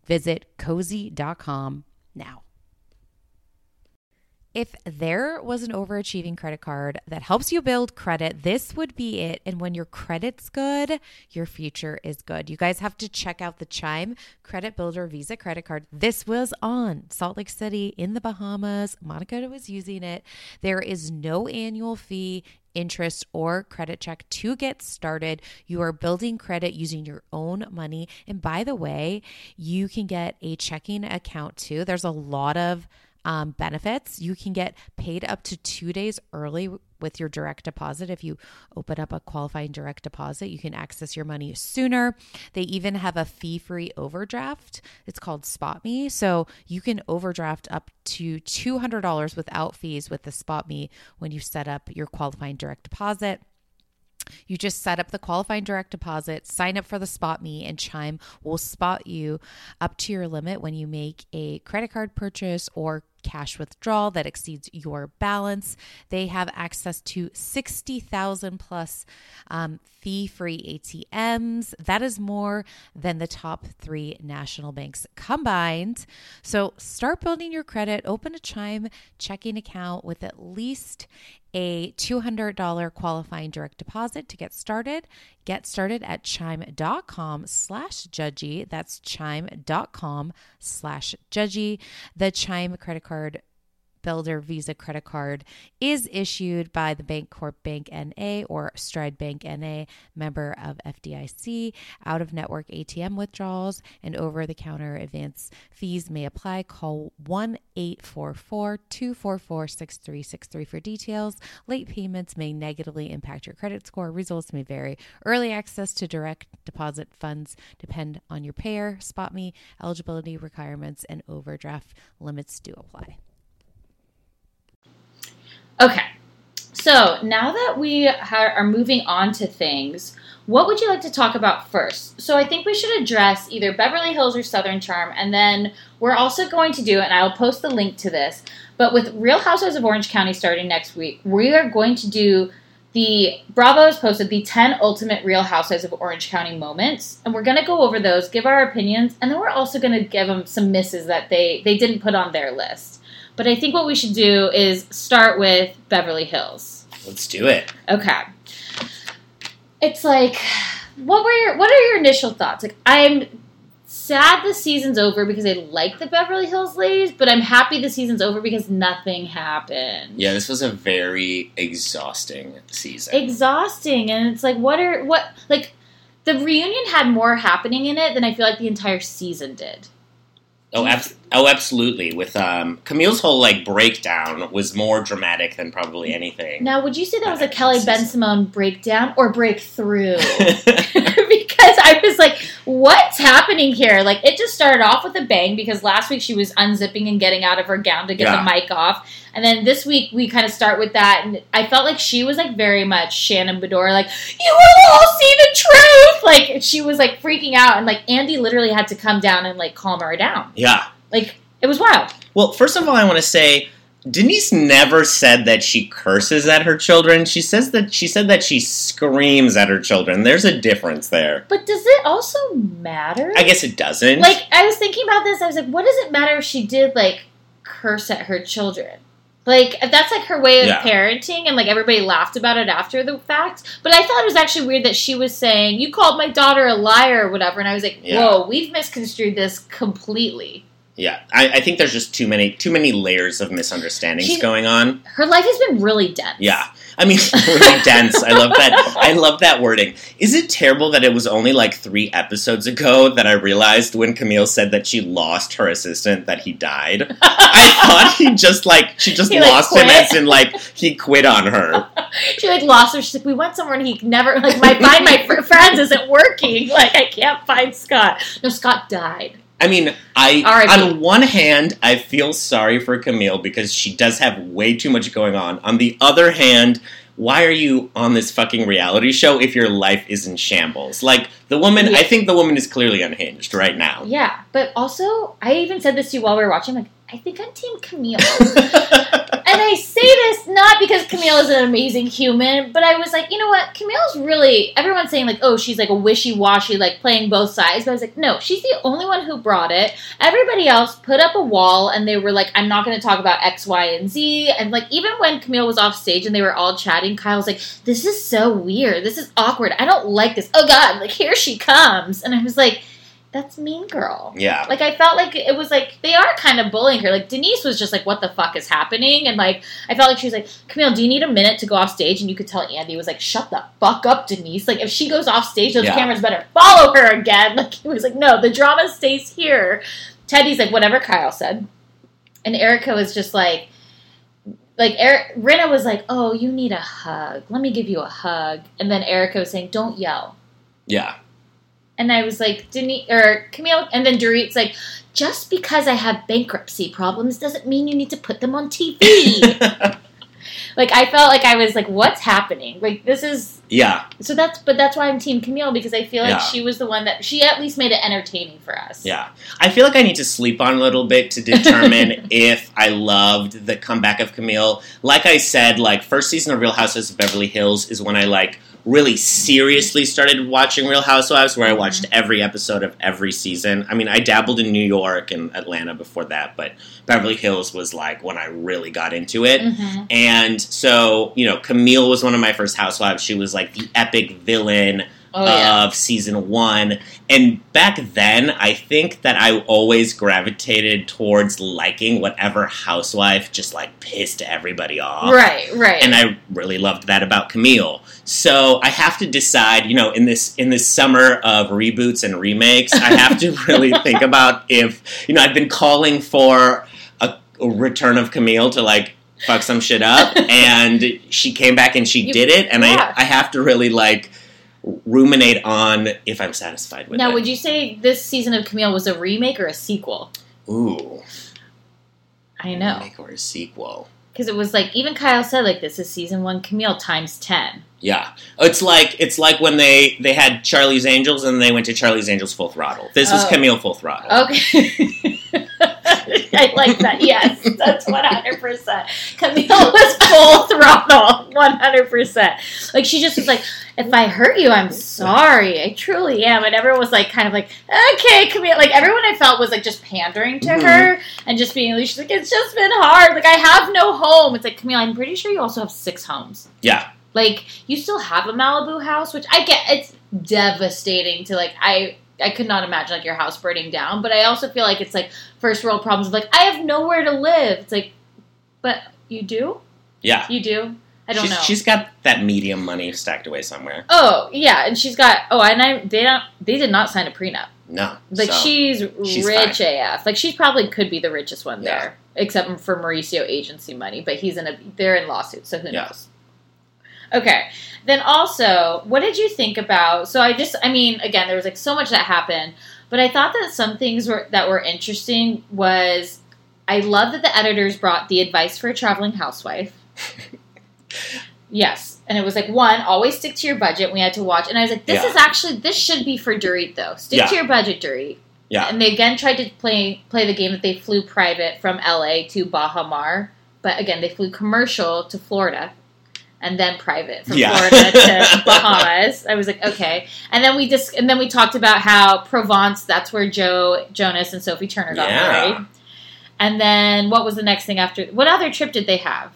Visit cozey.com now. If there was an overachieving credit card that helps you build credit, this would be it. And when your credit's good, your future is good. You guys have to check out the Chime Credit Builder Visa credit card. This was on Salt Lake City in the Bahamas. Monica was using it. There is no annual fee interest or credit check to get started. You are building credit using your own money. And by the way, you can get a checking account too. There's a lot of um, benefits. You can get paid up to two days early with your direct deposit. If you open up a qualifying direct deposit, you can access your money sooner. They even have a fee free overdraft. It's called Spot Me. So you can overdraft up to $200 without fees with the Spot Me when you set up your qualifying direct deposit. You just set up the qualifying direct deposit, sign up for the Spot Me, and Chime will spot you up to your limit when you make a credit card purchase or cash withdrawal that exceeds your balance. They have access to 60,000 plus um, fee free ATMs. That is more than the top three national banks combined. So start building your credit. Open a Chime checking account with at least a $200 qualifying direct deposit to get started. Get started at chime.com slash judgy. That's chime.com slash judgy. The Chime credit card Builder Visa credit card is issued by the Bancorp Bank NA or Stride Bank NA, member of FDIC. Out of network ATM withdrawals and over the counter advance fees may apply. Call 1 844 244 6363 for details. Late payments may negatively impact your credit score. Results may vary. Early access to direct deposit funds depend on your payer. Spot me, eligibility requirements, and overdraft limits do apply. Okay. So now that we are moving on to things, what would you like to talk about first? So I think we should address either Beverly Hills or Southern Charm, and then we're also going to do, and I'll post the link to this, but with Real Housewives of Orange County starting next week, we are going to do the Bravo has posted the 10 ultimate Real Housewives of Orange County moments, and we're going to go over those, give our opinions, and then we're also going to give them some misses that they they didn't put on their list. But I think what we should do is start with Beverly Hills. Let's do it. Okay. It's like, what were your what are your initial thoughts? Like, I'm sad the season's over because I like the Beverly Hills ladies, but I'm happy the season's over because nothing happened. Yeah, this was a very exhausting season. Exhausting, and it's like, what are what like the reunion had more happening in it than I feel like the entire season did. Oh, abs- oh, absolutely. With um, Camille's whole like breakdown was more dramatic than probably anything. Now, would you say that was a Kelly Bensimon breakdown or breakthrough? because I was like, what's happening here? Like, it just started off with a bang because last week she was unzipping and getting out of her gown to get Yeah. the mic off. And then this week we kind of start with that. And I felt like she was like very much Shannon Beador, like, you will all see the truth. Like, she was like freaking out. And like, Andy literally had to come down and like calm her down. yeah. Like, it was wild. Well, first of all, I want to say Denise never said that she curses at her children. She says that she said that she screams at her children. There's a difference there. But does it also matter? I guess it doesn't. like I was thinking about this. I was like, what does it matter if she did like curse at her children? Like that's like her way of Yeah. parenting, and like everybody laughed about it after the fact. But I thought it was actually weird that she was saying, "You called my daughter a liar" or whatever, and I was like, Yeah. "Whoa, we've misconstrued this completely." Yeah, I, I think there's just too many too many layers of misunderstandings She- going on. Her life has been really dense. Yeah. I mean, really dense. I love that. I love that wording. Is it terrible that it was only like three episodes ago that I realized when Camille said that she lost her assistant that he died? I thought he just like she just He, like, lost him quit. as in like he quit on her. she like lost her. She's like, "We went somewhere, and he never like my find my fr- friends isn't working. Like I can't find Scott. No, Scott died. I mean, I R.I.P. on one hand I feel sorry for Camille because she does have way too much going on. On the other hand, why are you on this fucking reality show if your life is in shambles? Like the woman, Yeah. I think the woman is clearly unhinged right now. Yeah, but also I even said this to you while we were watching. Like, I think I'm Team Camille. and I say this not because Camille is an amazing human, but I was like, you know what? Camille's really everyone's saying like, oh, she's like a wishy washy, like playing both sides. But I was like, no, she's the only one who brought it. Everybody else put up a wall and they were like, I'm not going to talk about X, Y, and Z. And like even when Camille was off stage and they were all chatting, Kyle was like, this is so weird. This is awkward. I don't like this. Oh God, like here she comes. And I was like. That's Mean Girl. Yeah. Like I felt like it was like they are kind of bullying her. Like Denise was just like, "What the fuck is happening?" And like I felt like she was like, "Camille, do you need a minute to go off stage?" And you could tell Andy was like, "Shut the fuck up, Denise." Like if she goes off stage, those Yeah. cameras better follow her again. Like he was like, "No, the drama stays here." Teddi's like, "Whatever Kyle said." and Erika was just like, like Eric, Rinna was like, "Oh, you need a hug. Let me give you a hug." And then Erika was saying, "Don't yell." Yeah. And I was like, Denise or Camille, and then Dorit's like, "Just because I have bankruptcy problems doesn't mean you need to put them on TV." like I felt like I was like, "What's happening?" Like this is Yeah. so that's but that's why I'm Team Camille because I feel like Yeah. she was the one that she at least made it entertaining for us. Yeah. I feel like I need to sleep on a little bit to determine if I loved the comeback of Camille. Like I said, like first season of Real Housewives of Beverly Hills is when I like really seriously started watching Real Housewives where I watched every episode of every season. I mean, I dabbled in New York and Atlanta before that, but Beverly Hills was like when I really got into it. Mhm. And so, you know, Camille was one of my first housewives. She was like the epic villain Oh yeah. of season one. And back then, I think that I always gravitated towards liking whatever housewife just like pissed everybody off. right, right. And I really loved that about Camille. So I have to decide, you know, in this in this summer of reboots and remakes, I have to really think about if, you know, I've been calling for a, a return of Camille to like fuck some shit up, and she came back and she You- did it, and yeah. I I have to really like ruminate on if I'm satisfied with now, it. Now, would you say this season of Camille was a remake or a sequel? Ooh, I know remake or a sequel? Because it was like even Kyle said like this is season one Camille times ten. Yeah, it's like it's like when they they had Charlie's Angels and they went to Charlie's Angels Full Throttle. This is Oh. Camille Full Throttle. Okay. I like that. Yes, that's one hundred percent. Camille was full throttle, one hundred percent. Like she just was like, "If I hurt you, I'm sorry. I truly am." And everyone was like, kind of like, "Okay, Camille." Like everyone I felt was like just pandering to Mhm. her and just being. She's like, "It's just been hard. Like I have no home." It's like Camille. I'm pretty sure you also have six homes. Yeah, Like you still have a Malibu house, which I get. It's devastating to like. I I could not imagine like your house burning down, but I also feel like it's like first world problems of like I have nowhere to live. It's like, but you do, yeah. you do. I don't she's, know. She's got that medium money stacked away somewhere. oh yeah, and she's got. Oh, and I they don't. They did not sign a prenup. No, Like so- she's, she's rich fine. AF. Like she probably could be the richest one Yeah. there, except for Mauricio agency money. But he's in a they're in lawsuits, so who Yeah. knows? Okay. Then also, what did you think about? So I just, I mean, again, there was like so much that happened, but I thought that some things were that were interesting. Was I love that the editors brought the advice for a traveling housewife. yes. And it was like one, always stick to your budget. We had to watch, and I was like, "This Yeah. is actually this should be for Dorit though. Stick to your budget, Dorit." Yeah. And they again tried to play play the game that they flew private from LA to Baha Mar, but again they flew commercial to Florida, and then private from Yeah. Florida to Bahamas. I was like, okay. And then we just and then we talked about how Provence. That's where Joe Jonas and Sophie Turner got Yeah. married. And then what was the next thing after? What other trip did they have?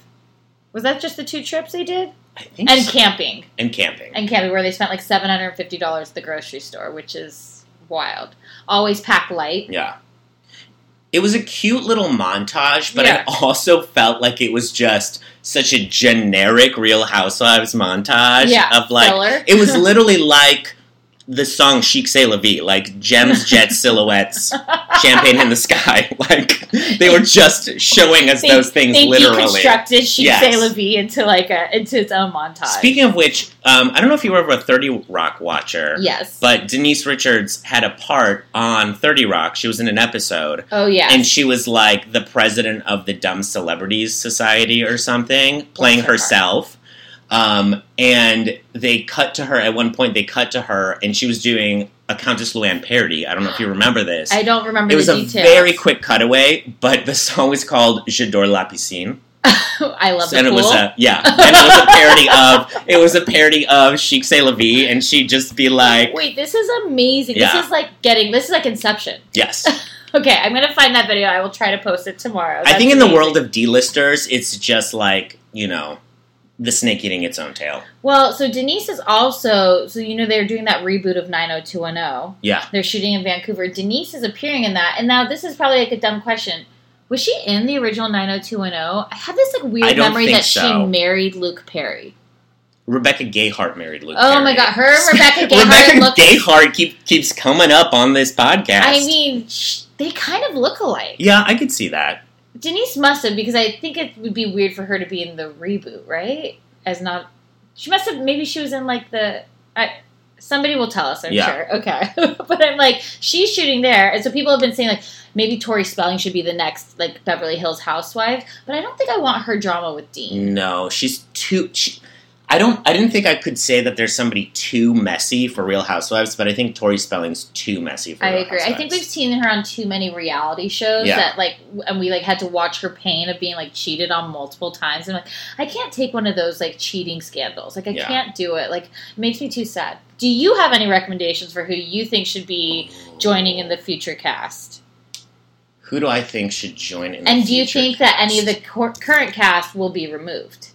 Was that just the two trips they did? I think And so. camping and camping. and camping where they spent like seven hundred and fifty dollars at the grocery store, which is wild. Always pack light. Yeah. It was a cute little montage, but Yeah. I also felt like it was just such a generic Real Housewives montage Yeah, of like filler. it was literally like the song Chic C'est La Vie, like gems, jets, silhouettes, champagne in the sky. Like they were just showing us They- those things they literally. deconstructed Chic Yes. C'est La Vie into like a into its own montage. Speaking of which, um, I don't know if you were ever a Thirty Rock watcher. yes, But Denise Richards had a part on 30 Rock. She was in an episode. oh yeah, And she was like the president of the Dumb Celebrities Society or something, playing her herself. Um, and they cut to her at one point. They cut to her, and she was doing a Countess Luann parody. I don't know if you remember this. I don't remember it was the a details. very quick cutaway, but the song was called "J'adore la piscine," I love and pool. it was a yeah, and it was a parody of it was a parody of Chic C'est La Vie, and she'd just be like, Wait, this is amazing. Yeah. This is like getting. This is like Inception. "Yes." Okay, I'm gonna find that video. I will try to post it tomorrow. I think in the world of D-listers, it's just like you know, the snake eating its own tail. Well, so Denise is also so you know they're doing that reboot of 90210. Yeah. They're shooting in Vancouver. Denise is appearing in that. And now this is probably like a dumb question. Was she in the original 90210? I have this like weird memory that she married Luke Perry. Rebecca Gayhart married Luke. Oh Perry. my god, her and Rebecca Gayhart Rebecca look Gayhart keep, keeps coming up on this podcast. I mean, sh- they kind of look alike. yeah, I could see that. Denise must have because I think it would be weird for her to be in the reboot, right? As not, she must have. Maybe she was in like the. I, somebody will tell us. I'm Yeah. sure. Okay, but I'm like she's shooting there, and so people have been saying like maybe Tori Spelling should be the next like Beverly Hills housewife, but I don't think I want her drama with Dean. No, she's too. She, I don't. I didn't think I could say that there's somebody too messy for Real Housewives, but I think Tori Spelling's too messy for. I Real agree. I think we've seen her on too many reality shows Yeah. that like, and we like had to watch her pain of being like cheated on multiple times. And like, I can't take one of those like cheating scandals. Like, I Yeah. can't do it. Like, it makes me too sad. Do you have any recommendations for who you think should be joining in the future cast? Who do I think should join in? the And do you future think that any of the cast? cor- current cast will be removed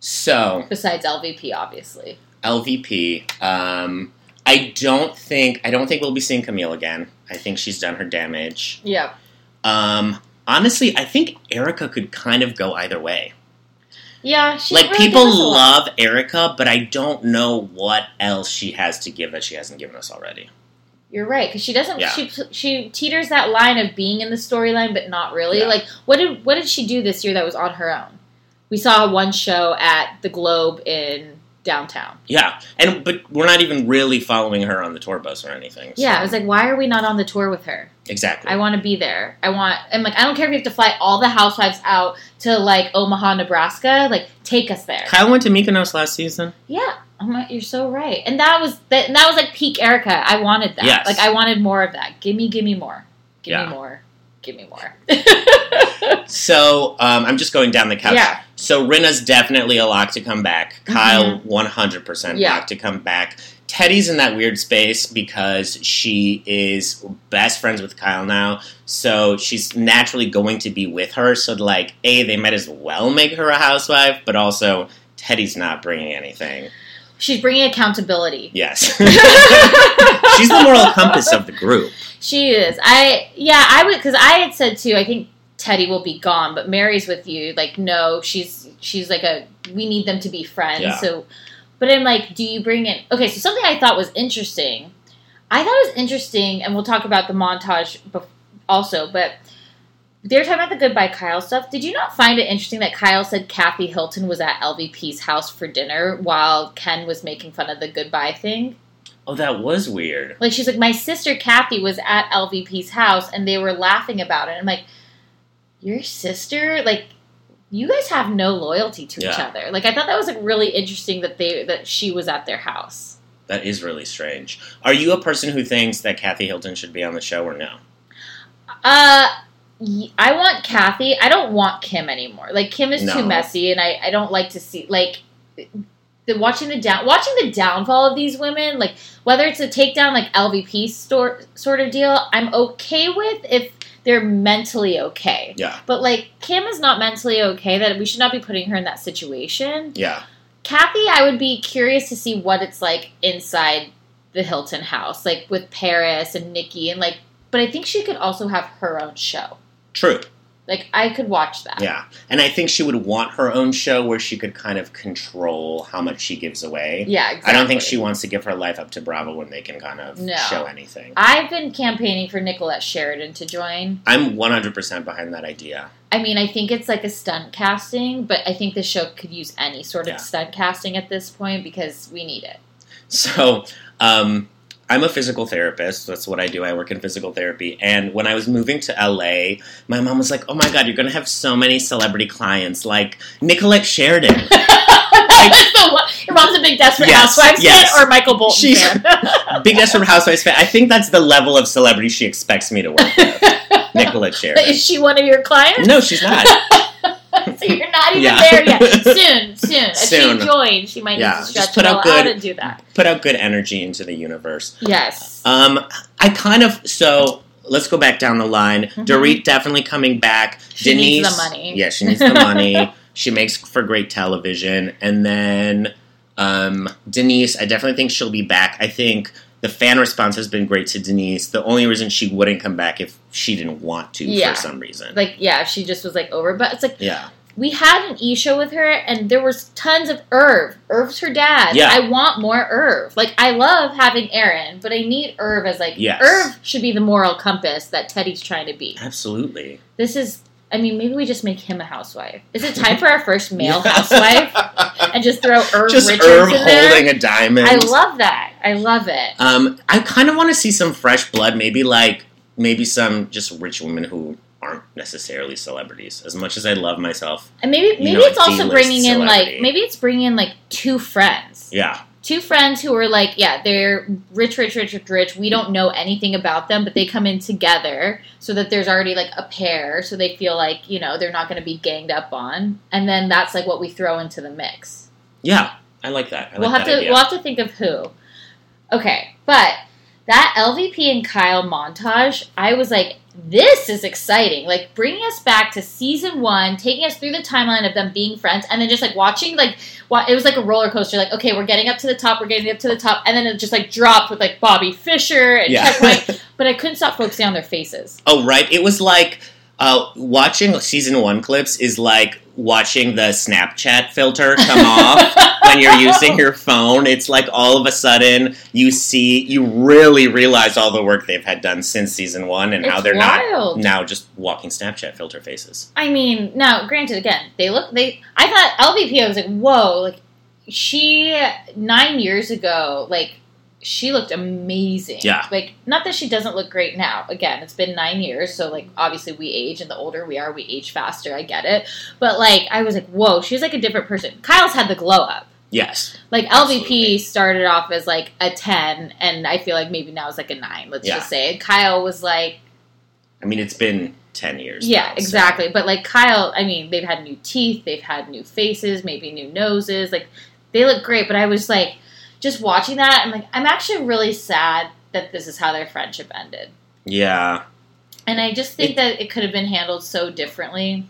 So besides LVP, obviously? LVP. Um, I don't think. I don't think we'll be seeing Camille again. I think she's done her damage. Yeah. Um, honestly, I think Erika could kind of go either way. Yeah. She like really people give us a lot. love Erika, but I don't know what else she has to give that she hasn't given us already. You're right because she doesn't. Yeah. She she teeters that line of being in the storyline, but not really. Yeah. Like what did what did she do this year that was on her own? We saw one show at the Globe in downtown. Yeah, and but we're not even really following her on the tour bus or anything. so- Yeah, I was like, why are we not on the tour with her? exactly. I want to be there. I want. I'm like, I don't care if you have to fly all the housewives out to like Omaha, Nebraska. Like, take us there. Kyle went to Mykonos last season. Yeah, I'm like, you're so right. And that was that. and That was like peak Erika. I wanted that. Yes. Like, I wanted more of that. Give me, give me more. Give Yeah. me more. Give me more. So um, I'm just going down the couch. Yeah. So Rinna's definitely a lock to come back. Kyle 100 percent Mm-hmm. Yeah. lock to come back. Teddi's in that weird space because she is best friends with Kyle now, so she's naturally going to be with her. So like, a they might as well make her a housewife, but also Teddi's not bringing anything. She's bringing accountability. Yes, she's the moral compass of the group. She is. I yeah. I would because I had said too. I think Teddi will be gone, but Mary's with you. Like no, she's she's like a. We need them to be friends. Yeah. So, but I'm like, do you bring in? Okay, so something I thought was interesting. I thought it was interesting, and we'll talk about the montage bef- also. But they were talking about the goodbye Kyle stuff. Did you not find it interesting that Kyle said Kathy Hilton was at LVP's house for dinner while Ken was making fun of the goodbye thing? Oh, that was weird. Like she's like, my sister Kathy was at LVP's house and they were laughing about it. I'm like, your sister? Like, you guys have no loyalty to each other. Like, I thought that was like really interesting that they that she was at their house. That is really strange. Are you a person who thinks that Kathy Hilton should be on the show or no? Uh, I want Kathy. I don't want Kim anymore. Like Kim is No. too messy, and I I don't like to see like. The, watching the down watching the downfall of these women, like whether it's a takedown like LVP store, sort of deal, I'm okay with if they're mentally okay. Yeah, But like Kim is not mentally okay. That we should not be putting her in that situation. yeah. Kathy, I would be curious to see what it's like inside the Hilton house, like with Paris and Nicky, and like. But I think she could also have her own show. True. Like I could watch that. Yeah. And I think she would want her own show where she could kind of control how much she gives away. Yeah, exactly. I don't think she wants to give her life up to Bravo when they can kind of No. show anything. I've been campaigning for Nicolette Sheridan to join. I'm 100% behind that idea. I mean, I think it's like a stunt casting, but I think the show could use any sort of Yeah. stunt casting at this point because we need it. So, um, I'm a physical therapist. That's what I do. I work in physical therapy. And when I was moving to LA, my mom was like, "Oh my god, you're going to have so many celebrity clients like Nicolette Sheridan." That's the one- Your mom's a big Desperate Yes, Housewives yes. fan or Michael Bolton She's- fan? Big Desperate Housewives fan. I think that's the level of celebrity she expects me to work with. Nicolette Sheridan. Is she one of your clients? No, she's not. so you're not even Yeah. there yet. Soon, soon. If she joins, she might Yeah, need to just stretch put out good- out and do that. Put out good energy into the universe. Yes. Um, I kind of so let's go back down the line. Dorit definitely coming back. Mm-hmm. She Denise, needs the money. Yeah, she needs the money. she makes for great television, and then um, Denise. I definitely think she'll be back. I think the fan response has been great to Denise. The only reason she wouldn't come back if she didn't want to Yeah. for some reason. like, yeah, if she just was like over. But it's like, yeah, we had an E show with her, and there was tons of Irv. Irv's her dad. Yeah. I want more Irv. Like, I love having Aaron, but I need Irv as like Yes. Irv should be the moral compass that Teddi's trying to be. absolutely. This is I mean, maybe we just make him a housewife. Is it time for our first male housewife and just throw Irv Just Richards Irv in there? holding a diamond. I love that. I love it. Um, I kind of want to see some fresh blood. Maybe like maybe some just rich women who aren't necessarily celebrities. As much as I love myself, And maybe you maybe know, it's also bringing in like maybe it's bringing in like two friends. yeah, Two friends who are like, yeah, they're rich, rich, rich, rich, rich. We don't know anything about them, but they come in together so that there's already like a pair, so they feel like you know they're not going to be ganged up on, and then that's like what we throw into the mix. yeah, I like that. I we'll like have that to idea. we'll have to think of who. Okay, but that LVP and Kyle montage, I was like, this is exciting. Like bringing us back to season one, taking us through the timeline of them being friends, and then just like watching like wa- it was like a roller coaster. Like okay, we're getting up to the top, we're getting up to the top, and then it just like dropped with like Bobby Fisher and Yeah. Checkpoint. but I couldn't stop focusing on their faces. Oh, right. It was like uh, watching season one clips is like watching the Snapchat filter come off when you're using your phone. It's like all of a sudden you see, you really realize all the work they've had done since season one and how they're wild. not now just walking Snapchat filter faces. I mean, now granted, again, they look they. I thought LVP. I was like, whoa, like she nine years ago, like she looked amazing. Yeah. like not that she doesn't look great now. Again, it's been nine years, so like obviously we age, and the older we are, we age faster. I get it, but like I was like, whoa, she's like a different person. Kyle's had the glow up. Yes. Like Absolutely. LVP started off as like a ten, and I feel like maybe now it's like a nine. Let's Yeah. just say. And Kyle was like I mean, it's been 10 years. yeah, now, so- exactly. But like Kyle, I mean, they've had new teeth, they've had new faces, maybe new noses. Like they look great, but I was like just watching that I'm like I'm actually really sad that this is how their friendship ended. Yeah. And I just think that it could have been handled so differently.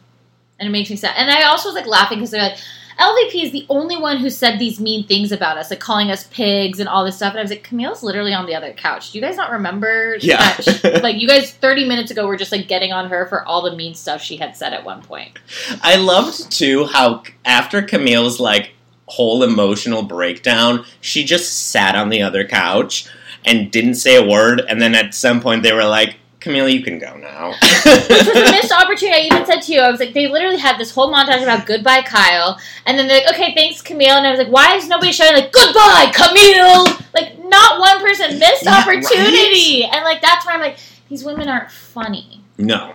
And it makes me sad. And I also was like laughing because they're like, LVP is the only one who said these mean things about us, like calling us pigs and all this stuff. And I was like, Camille's literally on the other couch. Do you guys not remember? Yeah. like, you guys 30 minutes ago were just like getting on her for all the mean stuff she had said at one point. I loved too how after Camille's like whole emotional breakdown, she just sat on the other couch and didn't say a word. And then at some point, they were like, "Camille, you can go now." Which was a missed opportunity. I even said to you, I was like, they literally had this whole montage about goodbye, Kyle. And then they're like, okay, thanks, Camille. And I was like, why is nobody shouting, like, goodbye, Camille? Like, not one person missed Yeah, opportunity. And, like, that's why I'm like, these women aren't funny. no.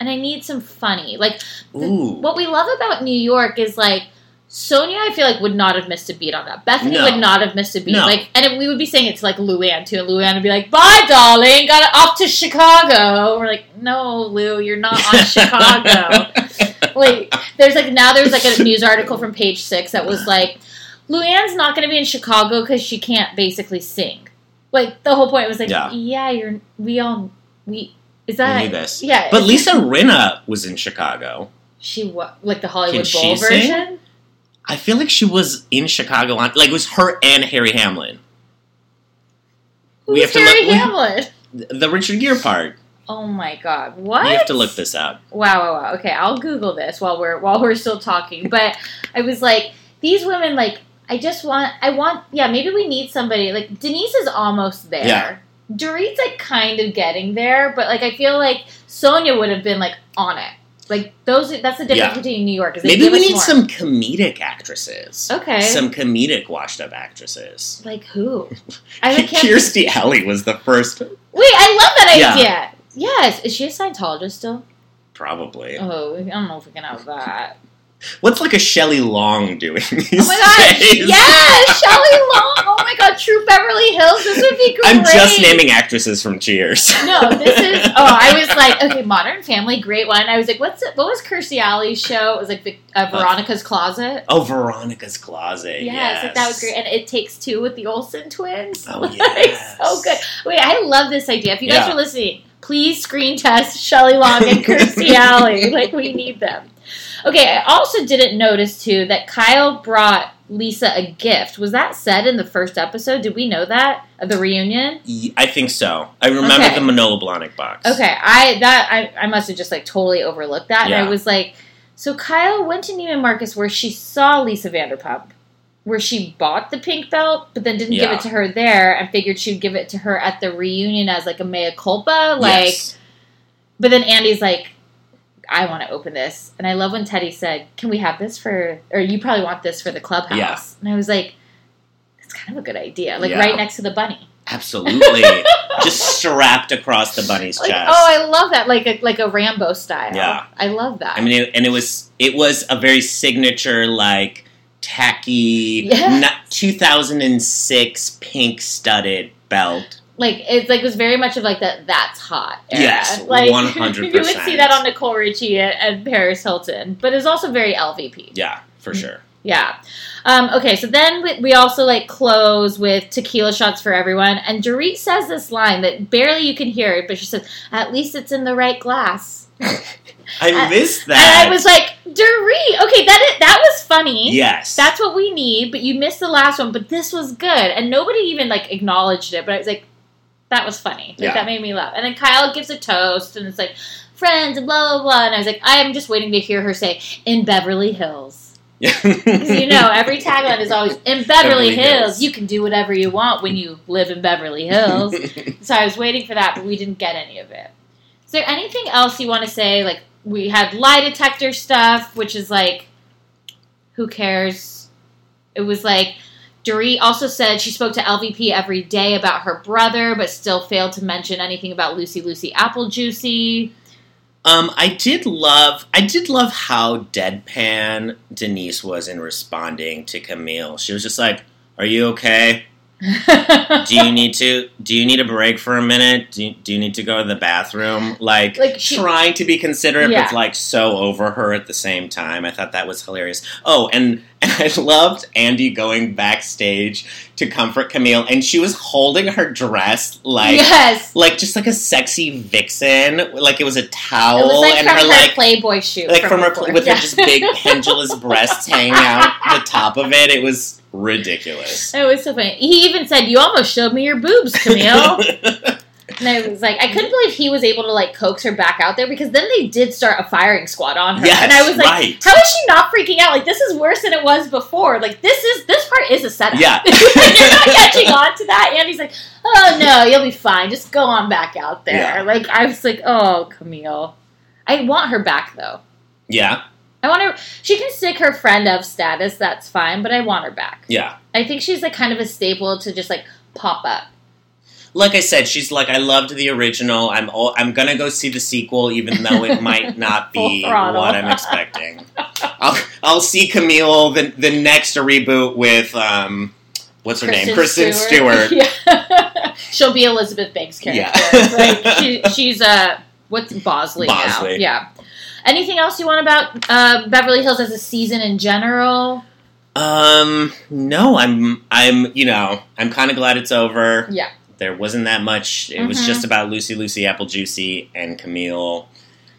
And I need some funny. Like, the- what we love about New York is, like, Sonja, I feel like would not have missed a beat on that. Bethany No. would not have missed a beat. No. Like, and it, we would be saying it to like Luann too, and Luann would be like, "Bye, darling, got off to Chicago." We're like, "No, Lou, you're not on Chicago." like, there's like now there's like a news article from Page Six that was like, Luann's not going to be in Chicago because she can't basically sing. Like the whole point was like, Yeah. yeah, you're we all we is We that knew this. yeah, But Lisa Rinna was in Chicago. she what like the Hollywood Can Bowl she sing? I feel like she was in Chicago on like it was her and Harry Hamlin. We Who's have to Harry look- we- Hamlin? The Richard Gere part. Oh my god! What? You have to look this up. Wow, wow, wow. Okay, I'll Google this while we're while we're still talking. But I was like, these women, like, I just want, I want, yeah, maybe we need somebody. Like Denise is almost there. Yeah. Dorit's like kind of getting there, but like I feel like Sonja would have been like on it. Like those, that's the difference Yeah. between New York. Is Maybe we need more. some comedic actresses. Okay. Some comedic washed up actresses. like who? I can't. Kirstie Alley was the first, Wait, I love that Yeah. idea. Yes, is she a Scientologist still? probably. Oh, I don't know if we can have that. What's like a Shelley Long doing these Oh my god! days? Yes, Shelley Long. Oh my god, True Beverly Hills. This would be great. I'm just naming actresses from Cheers. No, this is. Oh, I was like, okay, Modern Family, great one. I was like, what's it? What was Kirstie Alley's show? It was like Vic- uh, Veronica's Closet. Oh, Veronica's Closet. Yes, yes. like that was great, and it takes two with the Olsen twins. Oh, like, yes. so good. Wait, I love this idea. If you guys Yeah. are listening, please screen test Shelley Long and Kirstie Alley. Like we need them. Okay, I also didn't notice too that Kyle brought Lisa a gift. Was that said in the first episode? Did we know that of the reunion? I think so. I remember Okay. the Manolo Blahnik box. Okay, I that I, I must have just like totally overlooked that, and Yeah. I was like, so Kyle went to Neiman Marcus where she saw Lisa Vanderpump, where she bought the pink belt, but then didn't give it to her there, and figured she'd give it to her at the reunion as like a mea culpa, like. Yes. But then Andy's like, I want to open this. And I love when Teddi said, Can we have this for, or you probably want this for the clubhouse? Yeah. And I was like, It's kind of a good idea. Like Yeah. right next to the bunny. Absolutely. Just strapped across the bunny's Like, chest. oh, I love that. Like a, like a Rambo style. Yeah. I love that. I mean, it, and it was it was a very signature, like tacky, not 2006 pink studded belt. Like it's like it was very much of like that that's hot era. Yes, like 100%. you would see that on Nicole Richie and, and Paris Hilton but it's also very LVP Yeah, for sure. yeah um, okay so then we, we also like close with tequila shots for everyone and Dorit says this line that barely you can hear it but she says at least it's in the right glass I missed that. and. I was like Dorit okay that is, that was funny yes, that's what we need but you missed the last one but this was good and nobody even like acknowledged it but I was like that was funny. Like Yeah. that made me laugh. And then Kyle gives a toast and it's like friends and blah blah blah. And I was like I am just waiting to hear her say in Beverly Hills. Because you know every tagline is always in Beverly, Beverly Hills. Hills. you can do whatever you want when you live in Beverly Hills. So I was waiting for that but we didn't get any of it. Is there anything else you want to say? Like we had lie detector stuff which is like who cares? It was like Dorit also said she spoke to LVP every day about her brother, but still failed to mention anything about Lucy Lucy Apple Juicy. Um, I did love, I did love how deadpan Denise was in responding to Camille. She was just like, "Are you okay? Do you need to? Do you need a break for a minute? Do you, do you need to go to the bathroom?" Like, Like, she- trying to be considerate, Yeah. but like so over her at the same time. I thought that was hilarious. Oh, and I loved Andy going backstage to comfort Camille, and she was holding her dress like yes. like just like a sexy vixen, like it was a towel, was like and from her her, like Playboy shoot. like from her before. with Yeah. her just big pendulous breasts hanging out the top of it. It was ridiculous. It was so funny. He even said, "You almost showed me your boobs, Camille." and I was like, I couldn't believe he was able to like coax her back out there because then they did start a firing squad on her, Yes, and I was like, right. "How is she not freaking out? Like this is worse than it was before. Like this is this part is a setup. Yeah. you're not catching on to that." And he's like, "Oh no, you'll be fine. Just go on back out there." Yeah. Like I was like, "Oh, Camille." I want her back though. yeah, I want her. She can stick her friend of status. That's fine, but I want her back. yeah. I think she's like kind of a staple to just like pop up. Like I said, she's like I loved the original. I'm all, I'm gonna go see the sequel, even though it might not be what I'm expecting. I'll I'll see Camille the the next reboot with um what's her name Kristen Stewart. Yeah. She'll be Elizabeth Banks' character. Yeah. like she, she's uh what's Bosley, now? Yeah. Anything else you want about uh, Beverly Hills as a season in general? Um, no, I'm, I'm, you know, I'm kind of glad it's over. Yeah. There wasn't that much. It was Mhm. just about Lucy, Lucy, Apple Juicy, and Camille,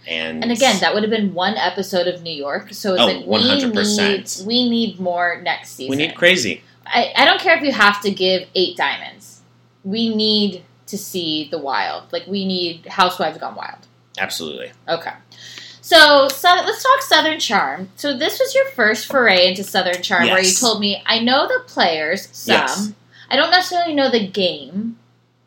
and And again, that would have been one episode of New York. So it's Oh, like 100%. we need we need more next season. we need crazy. I, I don't care if you have to give eight diamonds. We need to see the wild. Like we need Housewives Gone Wild. Absolutely. Okay. So, so let's talk Southern Charm. So this was your first foray into Southern Charm, where you told me I know the players some. Yes. I don't necessarily know the game.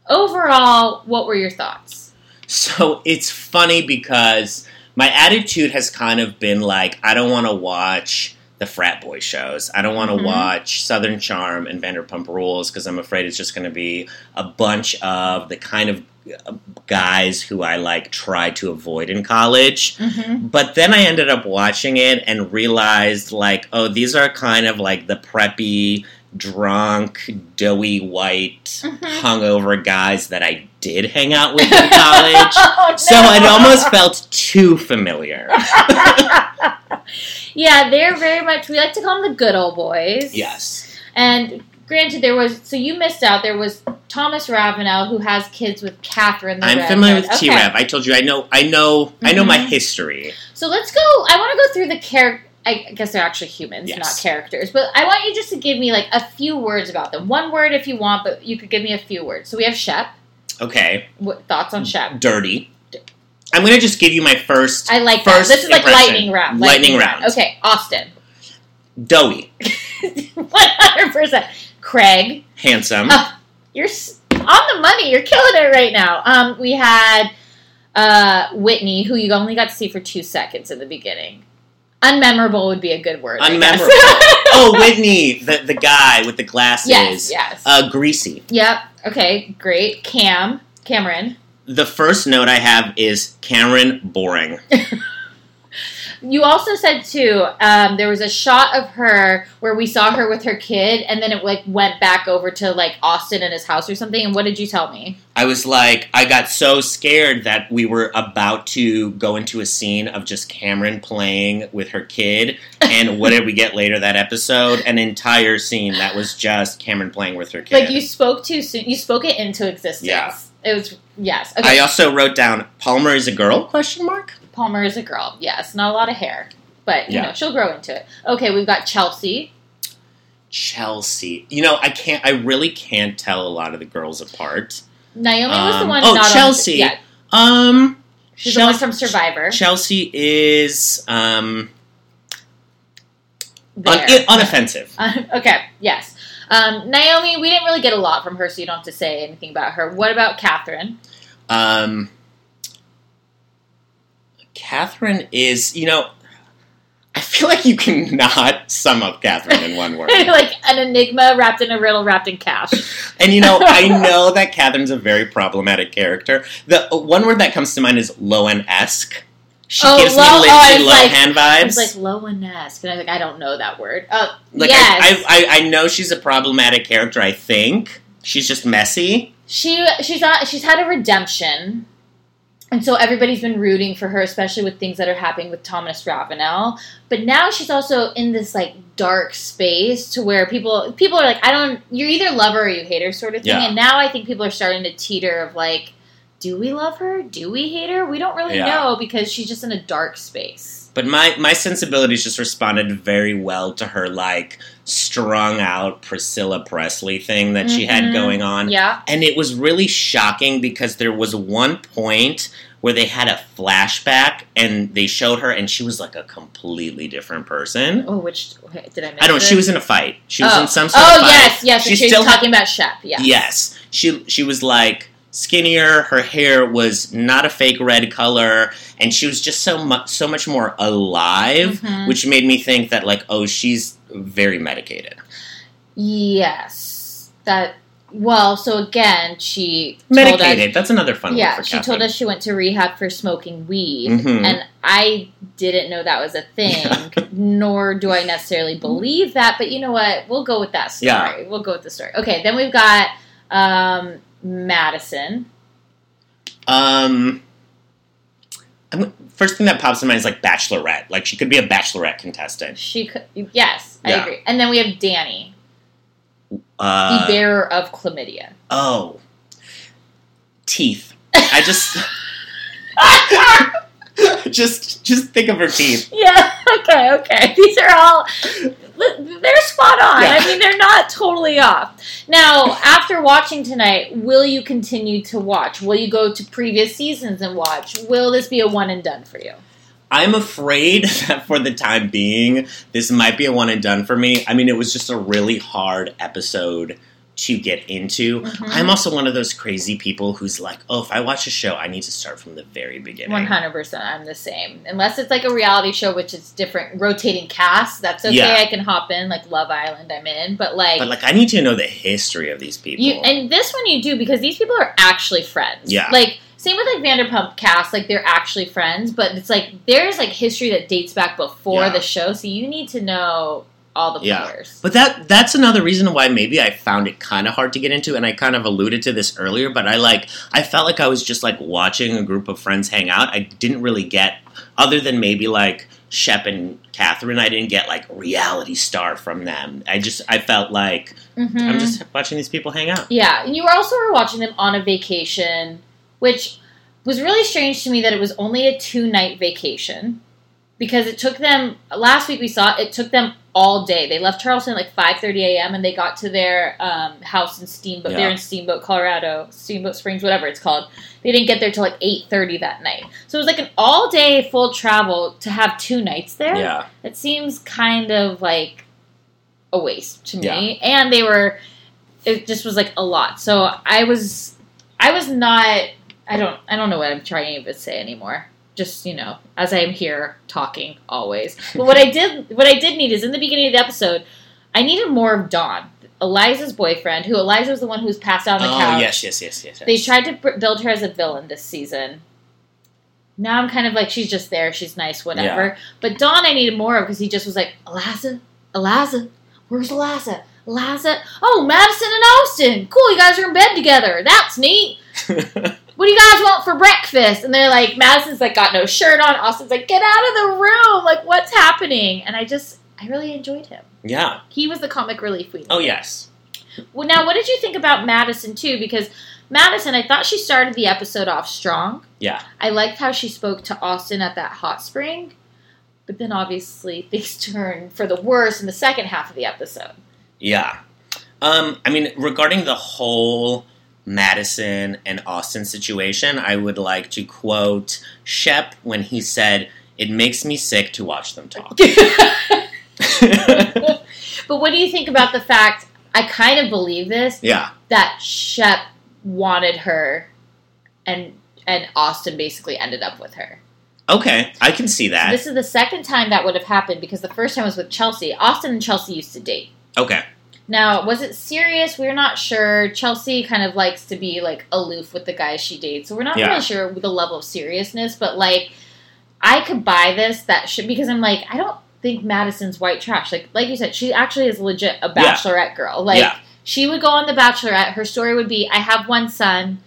Overall, what were your thoughts? So it's funny because my attitude has kind of been like, I don't want to watch the frat boy shows. I don't want to Mhm. watch Southern Charm and Vanderpump Rules because I'm afraid it's just going to be a bunch of the kind of uh, guys who I like tried to avoid in college. Mm-hmm. But then I ended up watching it and realized, like, oh, these are kind of like the preppy, drunk, doughy, white, Mhm. hungover guys that I did hang out with in college. oh, So it almost felt too familiar. yeah, they're very much. We like to call them the good old boys. Yes. And granted, there was so you missed out. There was Thomas Ravenel who has kids with Catherine. The I'm redhead. familiar with Okay. T Rav. I told you I know I know I know my Mhm. history. So let's go. I want to go through the character. I guess they're actually humans, Yes. not characters. But I want you just to give me like a few words about them. One word if you want, but you could give me a few words. So we have Shep. Okay. What thoughts on Shep? Dirty. I'm gonna just give you my first I like that. First This is like impression. lightning round. Lightning round. Okay, Austin. doughy. One hundred percent. Craig. Handsome. Uh, You're on the money. You're killing it right now. Um, we had uh, Whitney, who you only got to see for two seconds in the beginning. Unmemorable would be a good word. Unmemorable. oh, Whitney, the the guy with the glasses. Yes, yes. Uh, greasy. yep. Okay, great. Cam, Cameran. The first note I have is Cameran boring. You also said too. Um, there was a shot of her where we saw her with her kid, and then it like went back over to like Austin and his house or something. And what did you tell me? I was like, I got so scared that we were about to go into a scene of just Cameran playing with her kid. And what did we get later that episode? An entire scene that was just Cameran playing with her kid. Like you spoke too soon. You spoke it into existence. Yeah. It was yes. I also wrote down Palmer is a girl? Question mark. Palmer is a girl. Yes, not a lot of hair, but you Yeah. know she'll grow into it. Okay, we've got Chelsea. Chelsea. You know, I can't. I really can't tell a lot of the girls apart. Naomi was the Um, one. oh, not Chelsea. On, yeah, Um, she's the one from Survivor. Chelsea is um un- unoffensive. okay. Yes. Um, Naomi, we didn't really get a lot from her, so you don't have to say anything about her. What about Catherine? Um, Catherine is, you know, I feel like you cannot sum up Catherine in one word. like an enigma wrapped in a riddle wrapped in cash. And you know, I know that Catherine's a very problematic character. The uh, one word that comes to mind is Lohan esque. She Oh, gives Lo- oh, me I Lindsay like- Lohan was vibes. like Lohan-esque, and I was like, I don't know that word. Uh, Like, yes, I, I, I know she's a problematic character. I think she's just messy. she she's not she's had a redemption, and so everybody's been rooting for her, especially with things that are happening with Thomas Ravenel. But now she's also in this like dark space to where people people are like, I don't. you're either love her or you hate her, sort of thing. Yeah. And now I think people are starting to teeter of like, do we love her? Do we hate her? We don't really Yeah. know because she's just in a dark space. But my my sensibilities just responded very well to her like strung out Priscilla Presley thing that she had Mhm. going on. Yeah. And it was really shocking because there was one point where they had a flashback and they showed her and she was like a completely different person. Oh, which did I? Miss I don't know, it? she was in a fight. She was oh. in some sort Oh of fight. yes, yes. She still was had- talking about Shep. Yes. Yes. She she was like skinnier, her hair was not a fake red color, and she was just so much so much more alive, Mhm. which made me think that like, oh, she's very medicated. Yes. That. Well, so again, she told us. Medicated. That's another fun Yeah, she told us she went to rehab for smoking weed, Mhm. and I didn't know that was a thing. nor do I necessarily believe that. But you know what? We'll go with that story. Yeah. We'll go with the story. Okay, then we've got um, Madison. Um, I'm, first thing that pops in mind is like Bachelorette. Like she could be a Bachelorette contestant. She could. Yes, I agree. And then we have Danni, Uh, the bearer of chlamydia. oh, teeth. I just. just just think of her teeth. Yeah. Okay. Okay. These are all. They're spot on. Yeah. I mean, they're not totally off. Now, after watching tonight, will you continue to watch? Will you go to previous seasons and watch? Will this be a one and done for you? I'm afraid that for the time being, this might be a one and done for me. I mean, it was just a really hard episode to get into. Mhm. I'm also one of those crazy people who's like, oh, if I watch a show, I need to start from the very beginning. One hundred percent. I'm the same. Unless it's like a reality show, which is different, rotating cast. That's okay. Yeah. I can hop in like Love Island. I'm in, but like. But like, I need to know the history of these people. You and this one you do because these people are actually friends. Yeah. Like same with like Vanderpump cast, like they're actually friends, but it's like there's like history that dates back before Yeah. the show, so you need to know all the Yeah. players. But that that's another reason why maybe I found it kind of hard to get into, and I kind of alluded to this earlier. But I like I felt like I was just like watching a group of friends hang out. I didn't really get other than maybe like Shep and Catherine. I didn't get like reality star from them. I just I felt like Mhm. I'm just watching these people hang out. Yeah, and you were also were watching them on a vacation, which was really strange to me that it was only a two night vacation because it took them last week we saw it, took them all day. They left Charleston at like five thirty a.m. and they got to their um, house in Steamboat. Yeah. They're in Steamboat, Colorado, Steamboat Springs, whatever it's called. They didn't get there till like eight thirty that night. So it was like an all day full travel to have two nights there. Yeah. It seems kind of like a waste to me. And they were it just was like a lot. So I was I was not I don't I don't know what I'm trying to say anymore. Just you know, as I am here talking always. But what I did what I did need is in the beginning of the episode, I needed more of Dawn, Eliza's boyfriend, who Eliza was the one who's passed out on the oh couch. yes, yes, yes, yes. yes. They tried to build her as a villain this season. Now I'm kind of like she's just there, she's nice, whatever. But Dawn, I needed more of because he just was like, Eliza, Eliza, where's Eliza? Eliza, oh Madison and Austin, cool, you guys are in bed together. That's neat. What do you guys want for breakfast? And they're like, Madison's like got no shirt on. Austin's like, get out of the room. Like, what's happening? And I just, I really enjoyed him. yeah. He was the comic relief we needed. Oh yes. Well, now, what did you think about Madison too? Because Madison, I thought she started the episode off strong. Yeah. I liked how she spoke to Austin at that hot spring, but then obviously things turned for the worse in the second half of the episode. Yeah. Um, I mean, regarding the whole Madison and Austin situation, I would like to quote Shep when he said, It makes me sick to watch them talk. But what do you think about the fact? I kind of believe this yeah. that Shep wanted her, and and Austin basically ended up with her. Okay. I can see that. This is the second time that would have happened because the first time was with Chelsea. Austin and Chelsea used to date. Okay. Now, was it serious? We're not sure. Chelsea kind of likes to be like aloof with the guys she dates, so we're not Yeah. really sure the level of seriousness. But like, I could buy this that should because I'm like, I don't think Madison's white trash. Like, like you said, she actually is legit a Yeah. bachelorette girl. Like, Yeah. she would go on the Bachelorette. Her story would be, I have one son.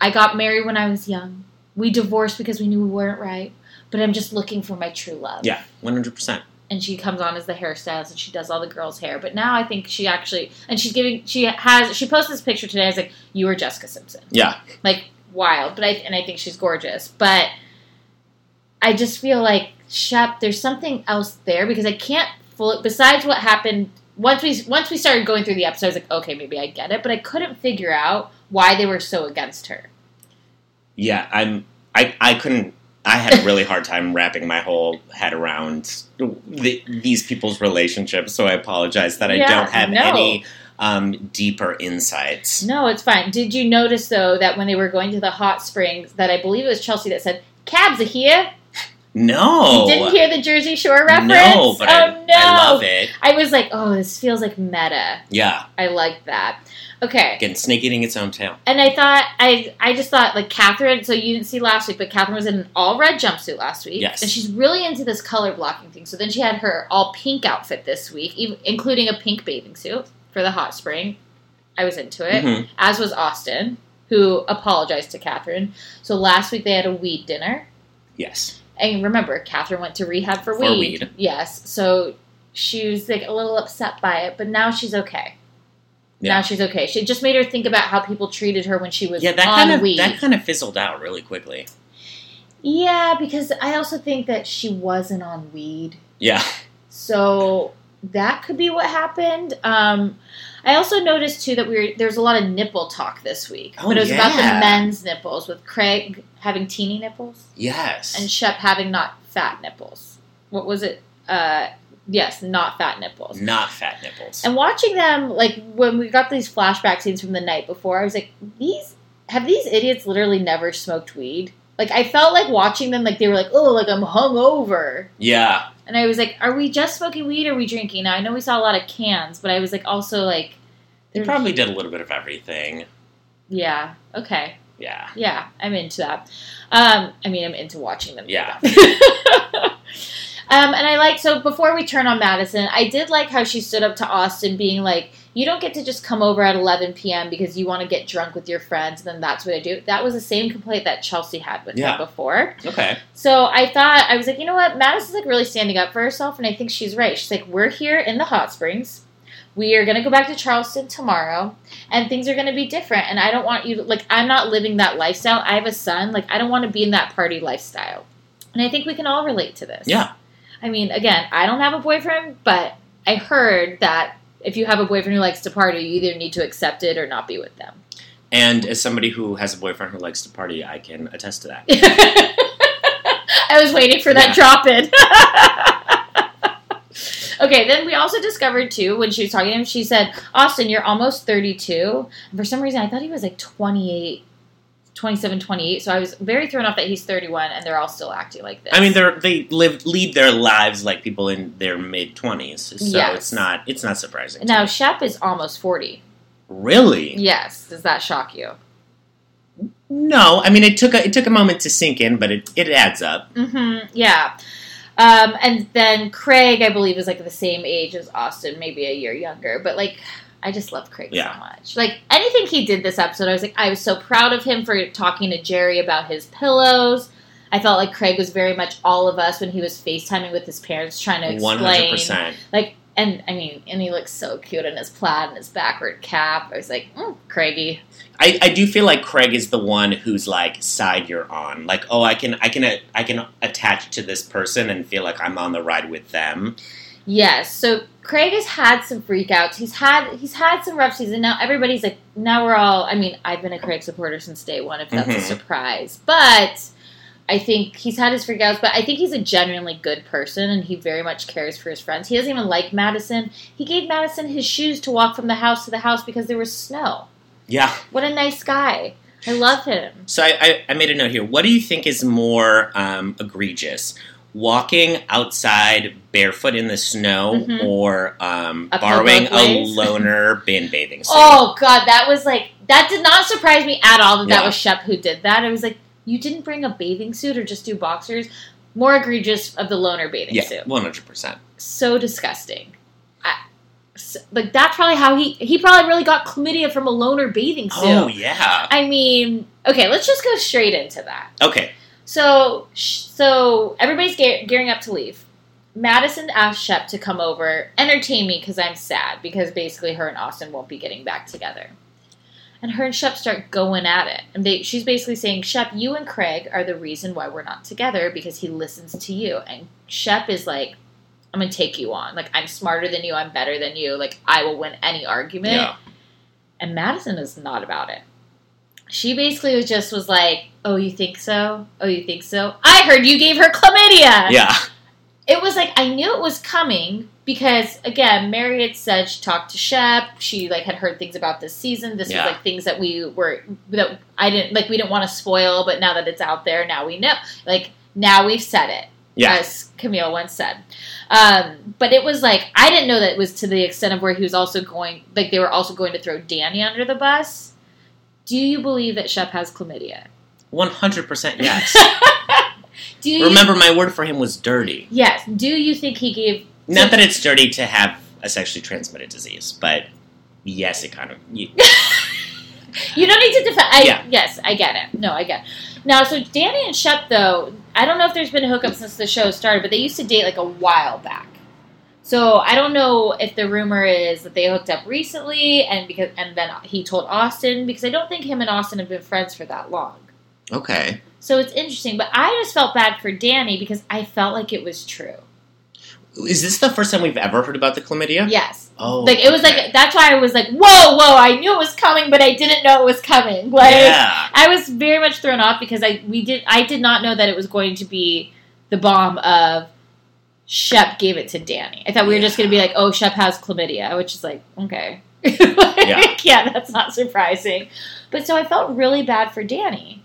I got married when I was young. We divorced because we knew we weren't right. But I'm just looking for my true love Yeah. 100%. And she comes on as the hairstylist and she does all the girls' hair. But now I think she actually and she's giving she has she posted this picture today. I was like, you were Jessica Simpson, Yeah. like wild. But I and I think she's gorgeous. But I just feel like Shep, there's something else there because I can't fully besides what happened once we once we started going through the episode. I was like, okay, maybe I get it, but I couldn't figure out why they were so against her. Yeah. I'm, I, I couldn't, I had a really hard time wrapping my whole head around the, these people's relationships, so I apologize that I Yeah, don't have no. any um, deeper insights. No, it's fine. Did you notice though that when they were going to the hot springs, that I believe it was Chelsea that said, "Cabs are here." No. You didn't hear the Jersey Shore reference? No, but oh I, no! I love it. I was like, oh, this feels like meta. Yeah. I like that. Okay, Again, snake eating its own tail. and I thought I I just thought like Catherine. So you didn't see last week, but Catherine was in an all red jumpsuit last week. Yes. and she's really into this color blocking thing. So then she had her all pink outfit this week, even, including a pink bathing suit for the hot spring. I was into it, Mhm. as was Austin, who apologized to Catherine. So last week they had a weed dinner. Yes. And remember, Catherine went to rehab for, For weed. weed. Yes. So she was like a little upset by it, but now she's okay. Yeah. Now she's okay. She just made her think about how people treated her when she was Yeah, that on kind of weed. that kind of fizzled out really quickly. yeah, because I also think that she wasn't on weed. Yeah. So that could be what happened. Um, I also noticed too that we were, there's a lot of nipple talk this week, Oh, but it was about the men's nipples with Craig having teeny nipples Yes. and Shep having not fat nipples. What was it? Uh, yes, not fat nipples. Not fat nipples. And watching them, like when we got these flashback scenes from the night before, I was like, these have these idiots literally never smoked weed? Like I felt like watching them, like they were like, oh, like I'm hungover. yeah. And I was like, are we just smoking weed or are we drinking? Now I know we saw a lot of cans, but I was like also like They probably did a little bit of everything. Yeah. Okay. Yeah. Yeah, I'm into that. Um, I mean, I'm into watching them. Yeah. um, and I like so before we turn on Madison, I did like how she stood up to Austin, being like, "You don't get to just come over at 11 p.m. because you want to get drunk with your friends, and then that's what I do." That was the same complaint that Chelsea had with Yeah. her before. Okay. So I thought I was like, you know what, Madison's like really standing up for herself, and I think she's right. She's like, we're here in the hot springs. We are going to go back to Charleston tomorrow, and things are going to be different. And I don't want you to like. I'm not living that lifestyle. I have a son. Like, I don't want to be in that party lifestyle. And I think we can all relate to this. Yeah. I mean, again, I don't have a boyfriend, but I heard that if you have a boyfriend who likes to party, you either need to accept it or not be with them. And as somebody who has a boyfriend who likes to party, I can attest to that. I was waiting for that Yeah. drop in. okay, then we also discovered too when she was talking to him, she said, Austin, you're almost 32. And for some reason, I thought he was like 28. 27, 28. So I was very thrown off that he's 31 and they're all still acting like this. I mean, they're they live lead their lives like people in their mid twenties, so Yes. it's not it's not surprising. to now. Shep is almost 40. really, Yes. Does that shock you? no. I mean, it took a, it took a moment to sink in, but it it adds up. Mm-hmm. Yeah. Um, and then Craig, I believe, is like the same age as Austin, maybe a year younger. But like, I just love Craig Yeah. so much. Like anything he did this episode, I was like, I was so proud of him for talking to Jerry about his pillows. I felt like Craig was very much all of us when he was FaceTiming with his parents, trying to explain. percent. Like, and I mean, and he looks so cute in his plaid and his backward cap. I was like, mm, Craigie. I, I do feel like Craig is the one who's like side you're on. Like, oh, I can I can I can attach to this person and feel like I'm on the ride with them. Yes. So Craig has had some freakouts. He's had he's had some rough seasons. Now everybody's like, now we're all. I mean, I've been a Craig supporter since day one. If that's Mhm. a surprise, but I think he's had his freakouts. But I think he's a genuinely good person, and he very much cares for his friends. He doesn't even like Madison. He gave Madison his shoes to walk from the house to the house because there was snow. Yeah. What a nice guy. I love him. So I, I, I made a note here. What do you think is more um, egregious? Walking outside barefoot in the snow Mhm. or um, borrowing a loaner bin bathing suit? Oh God, that was like that did not surprise me at all that that was Shep who did that. I was like, you didn't bring a bathing suit or just do boxers. More egregious of the loaner bathing yeah, suit. 100%. So disgusting. I, so- like that's probably how he he probably really got chlamydia from a loaner bathing suit. Oh, yeah. I mean, okay, let's just go straight into that. Okay. So, so everybody's ge- gearing up to leave. Madison asked Shep to come over, entertain me because I'm sad because basically her and Austin won't be getting back together. And her and Shep start going at it, and they, she's basically saying, "Shep, you and Craig are the reason why we're not together because he listens to you." And Shep is like, "I'm gonna take you on. Like I'm smarter than you. I'm better than you. Like I will win any argument." Yeah. And Madison is not about it. She basically was just was like, "Oh, you think so? Oh, you think so? I heard you gave her chlamydia." Yeah. It was like I knew it was coming because again, Mary had said she talked to Shep. She like had heard things about this season. This Yeah. was like things that we were that I didn't like. We didn't want to spoil, but now that it's out there, now we know. Like now we've said it Yeah. as Camille once said. Um, but it was like I didn't know that it was to the extent of where he was also going, like they were also going to throw Danni under the bus. Do you believe that Shep has chlamydia? 100% yes. Do you Remember, my word for him was dirty. Yes. Do you think he gave? Not that it's dirty to have a sexually transmitted disease, but yes, it kind of. You, You don't need to defend. I, Yeah. Yes, I get it. No, I get. It. Now, so Danni and Shep, though, I don't know if there's been a hookup since the show started, but they used to date like a while back. So I don't know if the rumor is that they hooked up recently, and because and then he told Austin because I don't think him and Austin have been friends for that long. okay. So it's interesting, but I just felt bad for Danni because I felt like it was true. Is this the first time we've ever heard about the chlamydia? Yes. Oh. Like it was okay. like that's why I was like, whoa, whoa! I knew it was coming, but I didn't know it was coming. Like Yeah. I was very much thrown off because I we did I did not know that it was going to be the bomb of Shep gave it to Danni. I thought we were just going to be like, oh, Shep has chlamydia, which is like okay, Like, yeah, that's not surprising. But so I felt really bad for Danni.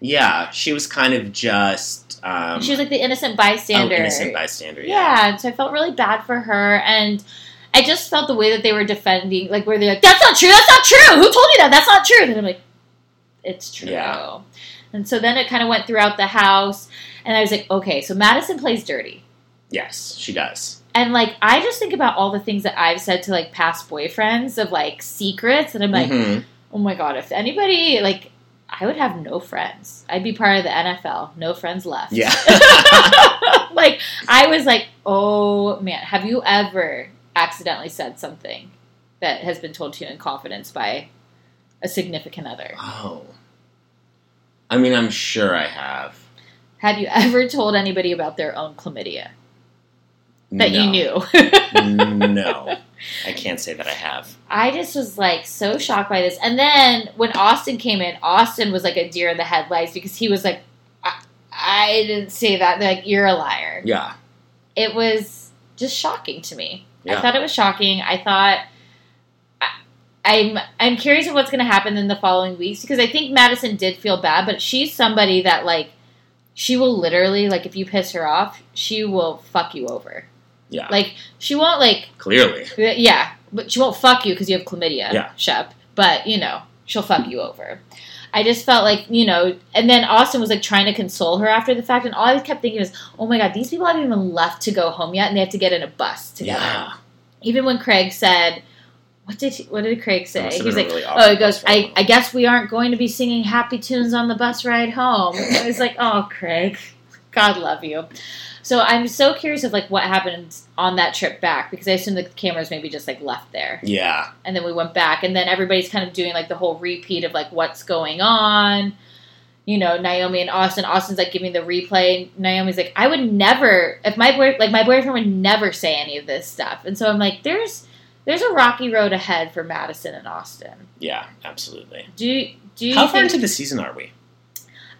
Yeah, she was kind of just. Um, she was like the innocent oh, bystander. innocent bystander. Yeah. Yeah, and so I felt really bad for her, and I just felt the way that they were defending, like where they're like, "That's not true. That's not true. Who told you that? That's not true." And I'm like, "It's true." Yeah. And so then it kind of went throughout the house, and I was like, "Okay, so Madison plays dirty." Yes, she does. And like I just think about all the things that I've said to like past boyfriends of like secrets, and I'm like, Mhm. oh my god, if anybody like, I would have no friends. I'd be part of the NFL, no friends left. Yeah. like I was like, oh man, have you ever accidentally said something that has been told to you in confidence by a significant other? oh. I mean, I'm sure I have. Have you ever told anybody about their own chlamydia that No. you knew? no, I can't say that I have. I just was like so shocked by this. And then when Austin came in, Austin was like a deer in the headlights because he was like, I, I didn't say that. They're like, you're a liar. Yeah. It was just shocking to me. I thought it was shocking. I thought, I'm I'm curious of what's going to happen in the following weeks because I think Madison did feel bad, but she's somebody that like she will literally like if you piss her off, she will fuck you over. Yeah. Like she won't like Clearly. yeah, but she won't fuck you because you have chlamydia. Yeah. Shep. But you know she'll fuck you over. I just felt like you know, and then Austin was like trying to console her after the fact, and all I kept thinking was, oh my god, these people haven't even left to go home yet, and they have to get in a bus together. Yeah. Even when Craig said, "What did he, what did Craig say?" He was like, really "Oh, he goes, I. I guess we aren't going to be singing happy tunes on the bus ride home." I was like, "Oh, Craig, God love you." So I'm so curious of like what happened on that trip back because I assume the cameras maybe just like left there Yeah. and then we went back and then everybody's kind of doing like the whole repeat of like what's going on you know naomi and austin austin's like giving the replay naomi's like i would never if my boy like my boyfriend would never say any of this stuff and so i'm like there's there's a rocky road ahead for madison and austin Yeah, absolutely. do you do you How far into the season are we?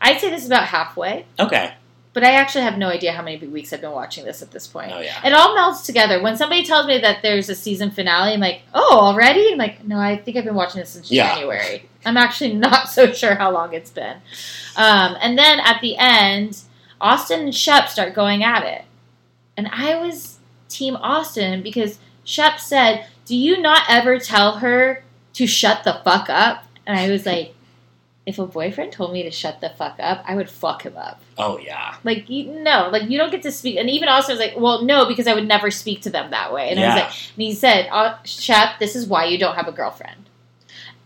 i'd say this is about halfway Okay. But i actually have no idea how many weeks i've been watching this at this point Oh yeah. it all melts together. When somebody tells me that there's a season finale, I'm like, oh, already? I'm like, no, I think I've been watching this since Yeah. January. I'm actually not so sure how long it's been. Um, and then at the end, Austin and Shep start going at it. And I was Team Austin because Shep said, do you not ever tell her to shut the fuck up? And I was like, if a boyfriend told me to shut the fuck up, I would fuck him up. Oh yeah. Like you no, like you don't get to speak. And even Austin was like, "Well, no, because I would never speak to them that way." And I was like, and he said, uh, "Shep, this is why you don't have a girlfriend."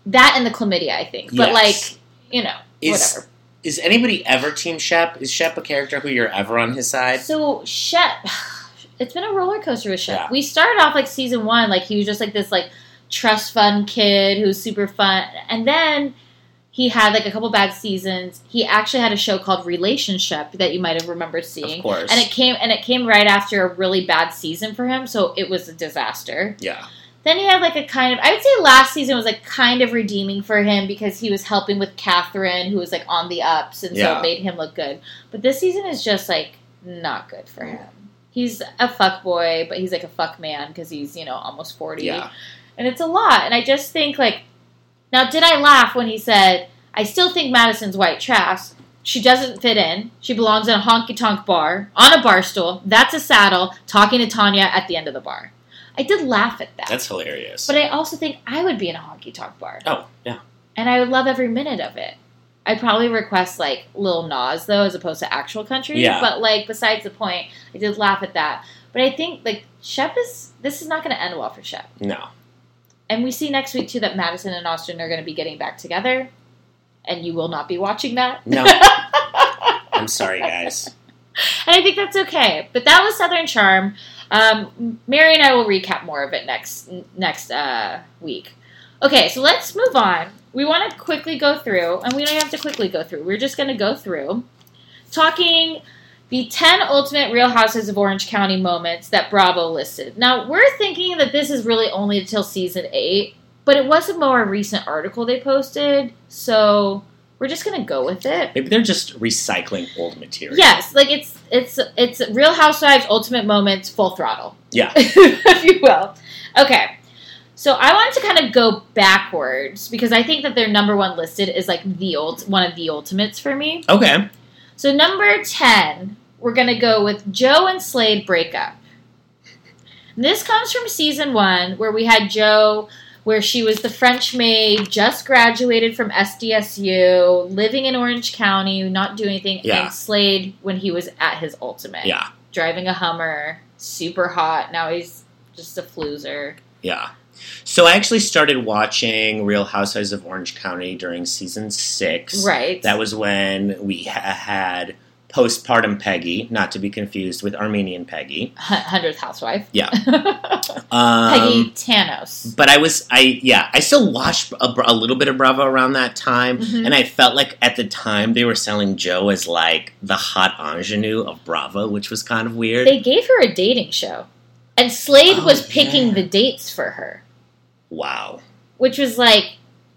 That and the chlamydia, I think. But Yes. like, you know, Is whatever. is anybody ever Team Shep? Is Shep a character who you're ever on his side? So Shep, it's been a roller coaster with Shep. Yeah. We started off like season one, like he was just like this like trust fund kid who's super fun, and then he had like a couple bad seasons. He actually had a show called Relationshep that you might have remembered seeing. Of course. And it came and it came right after a really bad season for him, so it was a disaster. Yeah. Then he had like a kind of I would say last season was like kind of redeeming for him because he was helping with Catherine, who was like on the ups, and so it made him look good. But this season is just like not good for him. He's a fuck boy, but he's like a fuck man because he's you know almost forty, Yeah. and it's a lot. And I just think like, now did I laugh when he said, "I still think Madison's white trash." She doesn't fit in. She belongs in a honky tonk bar on a bar stool. That's a saddle. Talking to Tanya at the end of the bar. I did laugh at that. That's hilarious. But I also think I would be in a honky tonk bar. oh yeah. And I would love every minute of it. I'd probably request like Lil Nas though, as opposed to actual country. Yeah. But like besides the point, I did laugh at that. But I think like Shep is this is not gonna end well for Shep. No. And we see next week too that Madison and Austin are gonna be getting back together. And you will not be watching that. No. I'm sorry, guys. And I think that's okay. But that was Southern Charm. Um, Mary and I will recap more of it next next uh, week. Okay, so let's move on. We want to quickly go through, and we don't have to quickly go through. We're just going to go through talking the 10 ultimate Real Houses of Orange County moments that Bravo listed. Now, we're thinking that this is really only until season 8, but it was a more recent article they posted, so we're just going to go with it. Maybe they're just recycling old material. Yes, like it's it's it's Real Housewives Ultimate Moments full throttle, Yeah. if you will. Okay, so I wanted to kind of go backwards because I think that their number one listed is like the ult one of the ultimates for me. Okay. So number ten, we're gonna go with Jo and Slade breakup. This comes from season one where we had Jo. Where she was the French maid, just graduated from SDSU, living in Orange County, not doing anything, Yeah. and Slade when he was at his ultimate Yeah. driving a Hummer, super hot. Now he's just a floozer. Yeah. So I actually started watching Real Housewives of Orange County during season six. Right. That was when we ha- had postpartum Peggy, not to be confused with Armenian Peggy. Hundredth housewife. Yeah. Peggy Um, Tanous. but I was, I yeah, I still watched a, a little bit of Bravo around that time, Mhm. and I felt like at the time they were selling Jo as like the hot ingenue of Bravo, which was kind of weird. They gave her a dating show. And Slade Oh, was picking yeah. the dates for her. wow. Which was like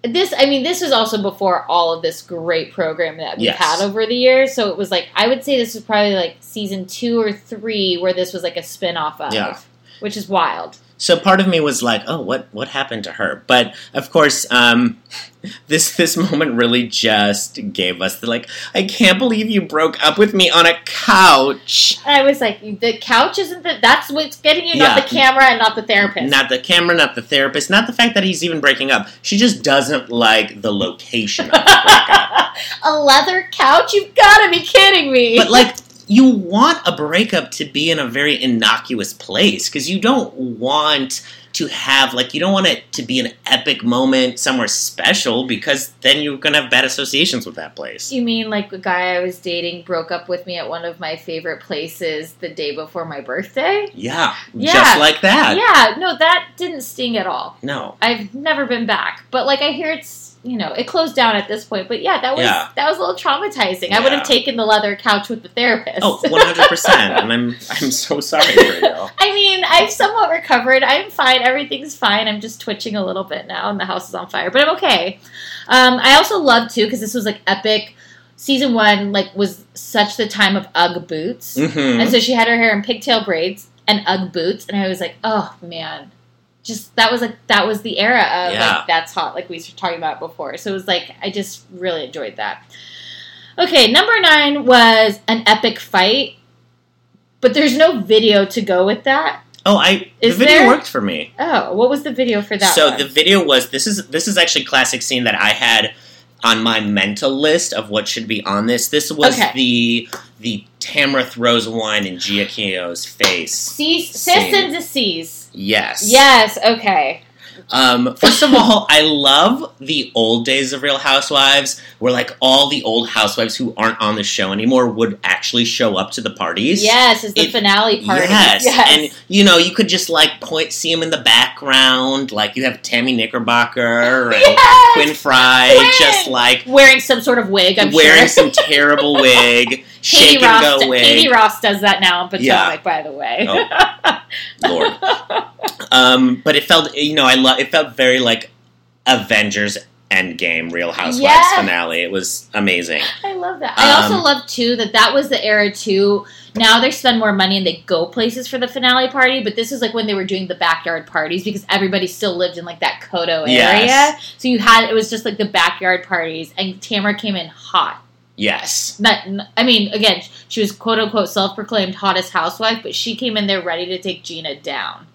this I mean, this was also before all of this great program that we've Yes. had over the years. So it was like I would say this was probably like season two or three where this was like a spin off of. Yeah. Which is wild. So part of me was like, "Oh, what what happened to her?" But of course, um, this this moment really just gave us the like, "I can't believe you broke up with me on a couch." And I was like, the couch isn't the. That's what's getting you, not the camera and not the therapist. Not the camera, not the therapist, not the fact that he's even breaking up. She just doesn't like the location of the breakup. a leather couch? You've got to be kidding me. but like, you want a breakup to be in a very innocuous place because you don't want to have like you don't want it to be an epic moment somewhere special because then you're gonna have bad associations with that place. You mean like the guy I was dating broke up with me at one of my favorite places the day before my birthday? Yeah, Yeah. just like that. Yeah, no, that didn't sting at all. No. I've never been back, but like I hear it's you know it closed down at this point. But yeah, that was Yeah. that was a little traumatizing. I would have taken the leather couch with the therapist. Oh, 100%. and I'm I'm so sorry for you. I mean, I've somewhat recovered. I'm fine. Everything's fine. I'm just twitching a little bit now, and the house is on fire, but I'm okay. Um, I also love too because this was like epic. Season one like was such the time of UGG boots, Mhm. and so she had her hair in pigtail braids and UGG boots, and I was like, oh man, just that was like that was the era of Yeah. like that's hot, like we were talking about before. So it was like I just really enjoyed that. Okay, number nine was an epic fight, but there's no video to go with that. Oh, I Is the video there? worked for me. Oh, what was the video for that? so one? the video was this is this is actually a classic scene that I had on my mental list of what should be on this. This was Okay. the the Tamra throws wine in Giacchino's face. Cease, sis and decease. Yes. Yes. Okay. Um, first of all, I love the old days of Real Housewives, where like all the old housewives who aren't on the show anymore would actually show up to the parties. Yes, it's the It- finale party. Yes. Yes. and you know you could just like point, see them in the background, like you have Tammy Knickerbocker and Yes! Quinn Fry, Quinn! just like wearing some sort of wig. I'm wearing sure. some terrible wig, Katie Rost, go wig. Katie Rost does that now in Potomac, Yeah. by the way. Oh. Lord. Um, but it felt, you know, I love. It felt very like Avengers Endgame, Real Housewives Yes. finale. It was amazing. I love that. I also Um, love too that that was the era too. Now they spend more money and they go places for the finale party, but this is like when they were doing the backyard parties because everybody still lived in like that Coto area. Yes. So you had it was just like the backyard parties, and Tamra came in hot. Yes. Not, I mean, again, she was quote unquote self proclaimed hottest housewife, but she came in there ready to take Gina down.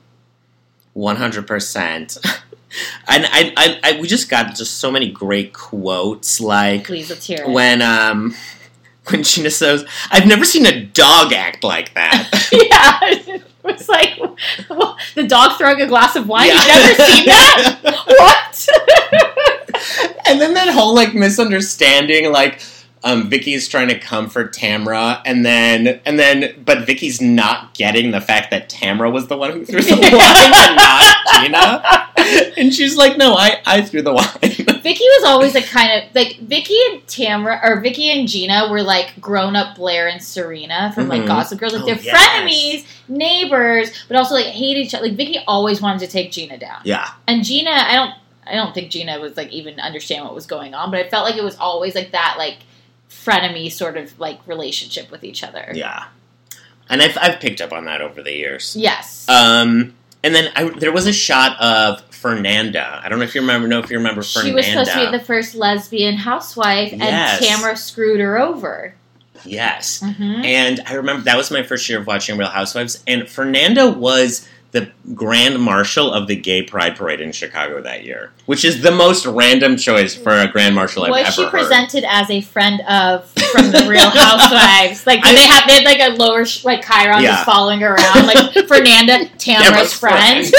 One hundred percent. And I, I, I, we just got just so many great quotes, like Please, let's hear it. when, um, when Gina says, "I've never seen a dog act like that." yeah, it was like well, the dog throwing a glass of wine. Yeah. You've never seen that? what? and then that whole like misunderstanding, like um, Vicki's trying to comfort Tamra, and then and then, but Vicki's not getting the fact that Tamra was the one who threw the wine and not Gina. And she's like, "No, I I threw the wine." Vicki was always a kind of like Vicki and Tamra or Vicki and Gina were like grown up Blair and Serena from like Mhm. Gossip Girl. Like Oh, they're yes. frenemies, neighbors, but also like hate each other. Like Vicki always wanted to take Gina down. yeah, And Gina, I don't I don't think Gina was like even understand what was going on, but I felt like it was always like that like frenemy sort of like relationship with each other. yeah. And I've I've picked up on that over the years. Yes. Um, and then I, there was a shot of Fernanda. I don't know if you remember. Know if you remember she Fernanda? was supposed to be the first lesbian housewife, Yes. and Tamra screwed her over. yes. Mhm. And I remember that was my first year of watching Real Housewives, and Fernanda was the grand marshal of the Gay Pride Parade in Chicago that year, which is the most random choice for a grand marshal I've was ever she heard. presented as a friend of from the Real Housewives? Like I- they have they had like a lower sh- like chyron Yeah. just following her around, like Fernanda Tamra's friend.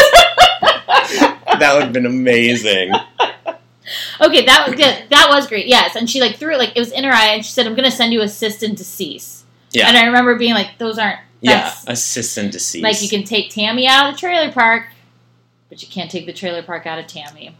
that would have been amazing. okay, that was good. That was great. Yes, and she like threw it like it was in her eye, and she said, "I'm going to send you assist and decease." Yeah. And I remember being like, "Those aren't Yeah, that's assistant deceased. like you can take Tammy out of the trailer park, but you can't take the trailer park out of Tammy."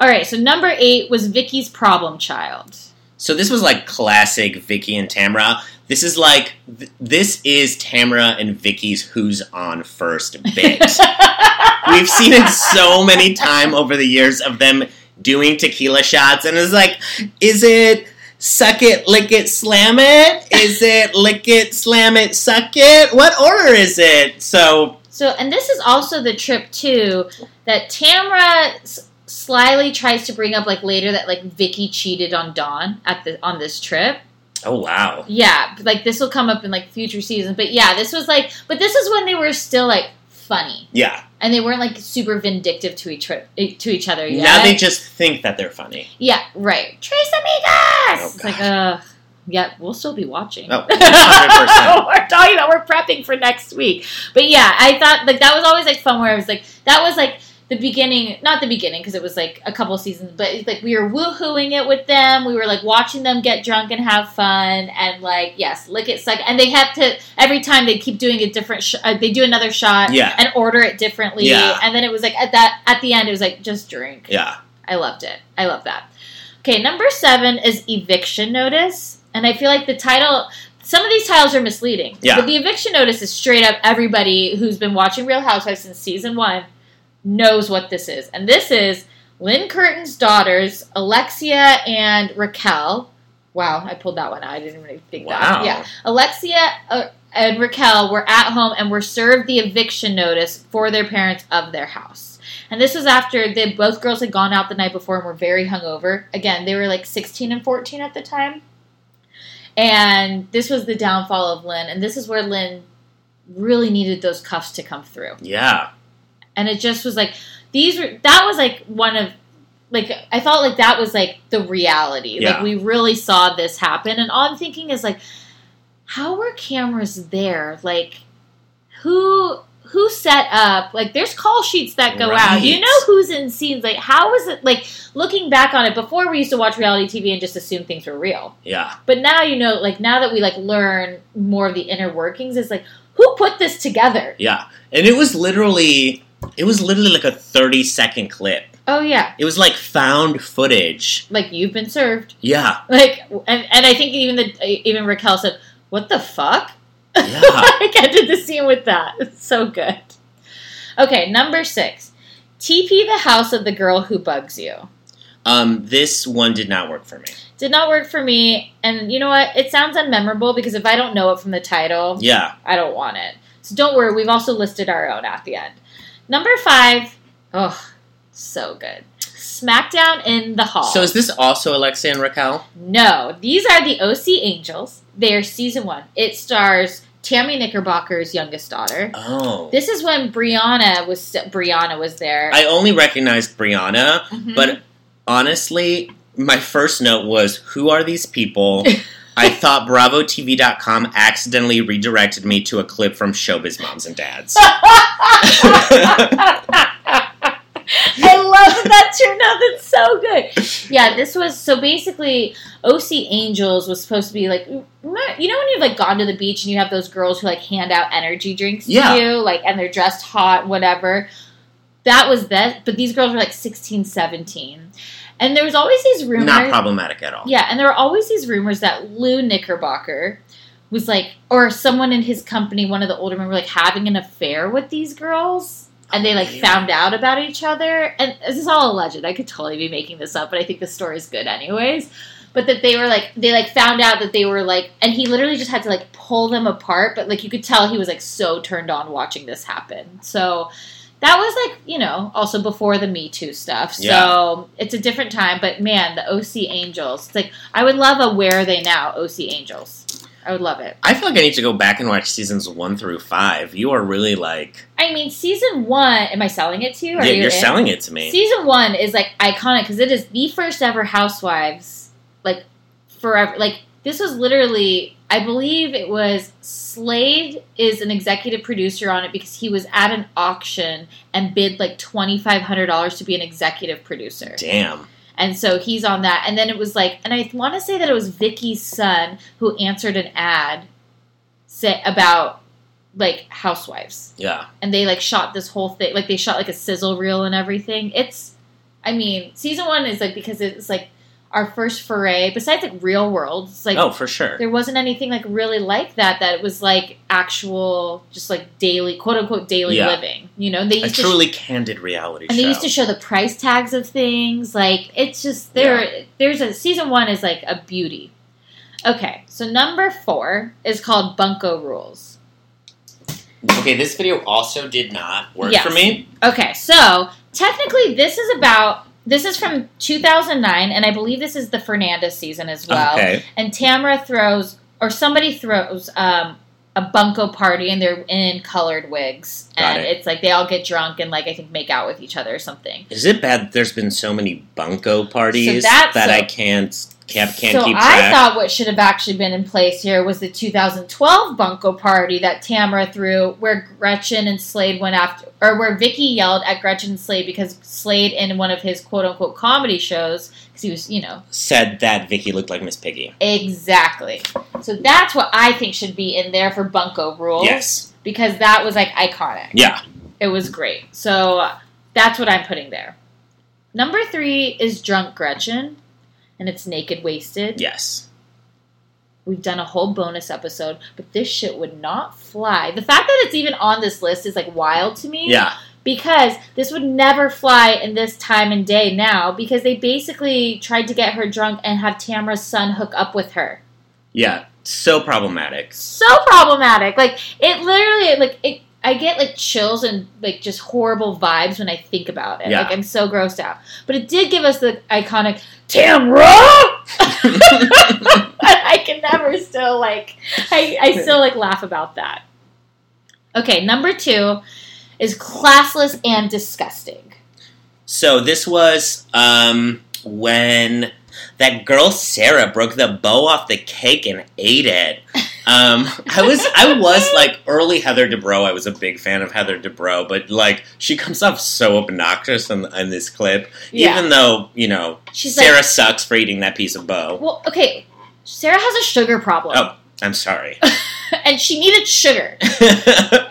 All right, so number eight was Vicki's problem child. So this was like classic Vicki and Tamra. This is like th- this is Tamra and Vicki's "Who's on First bit. We've seen it so many time over the years of them doing tequila shots, and it's like, is it suck it, lick it, slam it? Is it lick it, slam it, suck it? What order is it? So So, and this is also the trip too that Tamra s- slyly tries to bring up like later that like Vicki cheated on Donn at the on this trip. Oh wow. Yeah, like this will come up in like future seasons. But yeah, this was like, but this is when they were still like funny Yeah. and they weren't like super vindictive to each to each other. Yet. Now they just think that they're funny. yeah, right. Tres amigas. Oh, it's like, uh, yeah, we'll still be watching. Oh, 100%. we're talking about we're prepping for next week. But yeah, I thought like that was always like fun where I was like that was like the beginning, not the beginning because it was like a couple seasons, but it's like we were woohooing it with them. We were like watching them get drunk and have fun, and like yes, lick it, suck, and they have to every time they keep doing a different. Sh- uh, they do another shot, Yeah. and order it differently, Yeah. and then it was like at that at the end it was like just drink. Yeah. I loved it. I love that. Okay, number seven is eviction notice, and I feel like the title. Some of these titles are misleading. Yeah. But the eviction notice is straight up everybody who's been watching Real Housewives since season one knows what this is. And this is Lynne Curtin's daughters, Alexia and Raquel. Wow, I pulled that one out. I didn't really think Wow. that. Yeah. Alexia uh, and Raquel were at home and were served the eviction notice for their parents of their house. And this was after they both girls had gone out the night before and were very hungover. Again, they were like 16 and 14 at the time. And this was the downfall of Lynne. And this is where Lynne really needed those cuffs to come through Yeah. And it just was like these were that was like one of like I felt like that was like the reality. Yeah. Like we really saw this happen and all I'm thinking is like how were cameras there? Like who who set up like there's call sheets that go out. You know who's in scenes? Like how is it like looking back on it before we used to watch reality TV and just assume things were real. Yeah. But now you know like now that we like learn more of the inner workings it's like who put this together? Yeah. And it was literally it was literally like a 30 second clip. Oh yeah. It was like found footage. Like you've been served. Yeah. Like, and, and I think even the even Raquel said, "What the fuck?" Yeah. like I did the scene with that. It's so good. Okay, number six. TP the house of the girl who bugs you. Um this one did not work for me. Did not work for me, and you know what? It sounds unmemorable because if I don't know it from the title, Yeah. I don't want it. So don't worry, we've also listed our own at the end. Number five. Oh, so good. SmackDown in the Hall. So is this also Alexa and Raquel? No, these are the OC Angels. They are season one. It stars Tammy Knickerbocker's youngest daughter. Oh. This is when Brianna was Brianna was there. I only recognized Brianna, Mhm. but honestly, my first note was who are these people? I thought BravoTV.com accidentally redirected me to a clip from Showbiz Moms and Dads. I love that that turned out. That's so good. Yeah, this was so basically OC Angels was supposed to be like you know when you've like gone to the beach and you have those girls who like hand out energy drinks to Yeah. you like and they're dressed hot whatever. That was that, but these girls were like 16, 17. And there was always these rumors. Not problematic at all. Yeah, and there were always these rumors that Lou Knickerbocker was like, or someone in his company, one of the older men, were like having an affair with these girls, and they like oh, Yeah. found out about each other. And this is all alleged. I could totally be making this up, but I think the story is good anyways. But that they were like, they like found out that they were like, and he literally just had to like pull them apart. But like you could tell he was like so turned on watching this happen. So that was like you know also before the me too stuff so Yeah. it's a different time but man the oc angels it's like i would love a where are they now oc angels i would love it I feel like I need to go back and watch seasons one through five. You are really like, i mean season one am i selling it to you yeah, you you're in? selling it to me. season one is like iconic because it is the first ever housewives like forever like this was literally i believe it was slade is an executive producer on it because he was at an auction and bid like $2500 to be an executive producer Damn. and so he's on that and then it was like and i want to say that it was vicki's son who answered an ad say, about like housewives Yeah. and they like shot this whole thing like they shot like a sizzle reel and everything it's i mean season one is like because it's like our first foray besides like real world it's like oh, for sure. there wasn't anything like really like that that was like actual just like daily quote unquote daily Yeah. living you know they A used to truly candid reality and show. they used to show the price tags of things like it's just there there's a season one is like a beauty okay so number four is called bunko rules Okay, this video also did not work Yes. for me. Okay, so technically, this is about. This is from 2009, and I believe this is the Fernandez season as well. Okay. And Tamra throws, or somebody throws, um, a bunko party, and they're in colored wigs, Got and it. it's like they all get drunk and like I think make out with each other or something. Is it bad that there's been so many bunko parties So that's that a- I can't can't, can't so keep I thought what should have actually been in place here was the 2012 bunko party that Tamra threw, where Gretchen and Slade went after, or where Vicki yelled at Gretchen and Slade because Slade in one of his quote unquote comedy shows, because he was, you know, Said that Vicki looked like Miss Piggy. exactly. So that's what I think should be in there for bunko rules. Yes. Because that was like iconic. Yeah. It was great. So that's what I'm putting there. Number three is Drunk Gretchen, and it's Naked Wasted. Yes. We've done a whole bonus episode, but this shit would not fly. The fact that it's even on this list is like wild to me. Yeah. Because this would never fly in this time and day now because they basically tried to get her drunk and have Tamra's son hook up with her. Yeah. So problematic. So problematic. Like it literally like it I get like chills and like just horrible vibes when I think about it. Yeah. Like I'm so grossed out. But it did give us the iconic Tamra I can never still like I, I still like laugh about that. Okay, number two is classless and disgusting. So this was um, when that girl Sarah broke the bow off the cake and ate it. Um, I was I was like early Heather Dubrow. I was a big fan of Heather Dubrow, but like she comes off so obnoxious in, in this clip. Yeah. Even though you know She's Sarah like- sucks for eating that piece of bow. Well, okay, Sarah has a sugar problem. Oh, I'm sorry. and she needed sugar.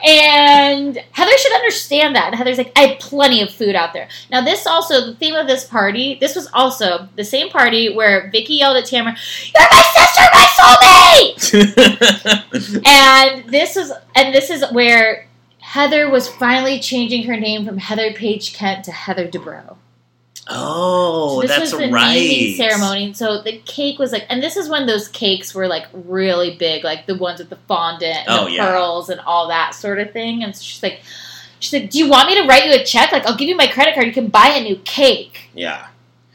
and Heather should understand that. And Heather's like, I have plenty of food out there. Now, this also, the theme of this party, this was also the same party where Vicki yelled at Tamra, You're my sister, my soulmate! and this was, and this is where Heather was finally changing her name from Heather Paige Kent to Heather Dubrow. Oh, this that's right. ceremony. So the cake was like, and this is when those cakes were like really big, like the ones with the fondant and Oh, the yeah. pearls and all that sort of thing. And so she's like, she's like, do you want me to write you a check? Like, I'll give you my credit card. You can buy a new cake. Yeah.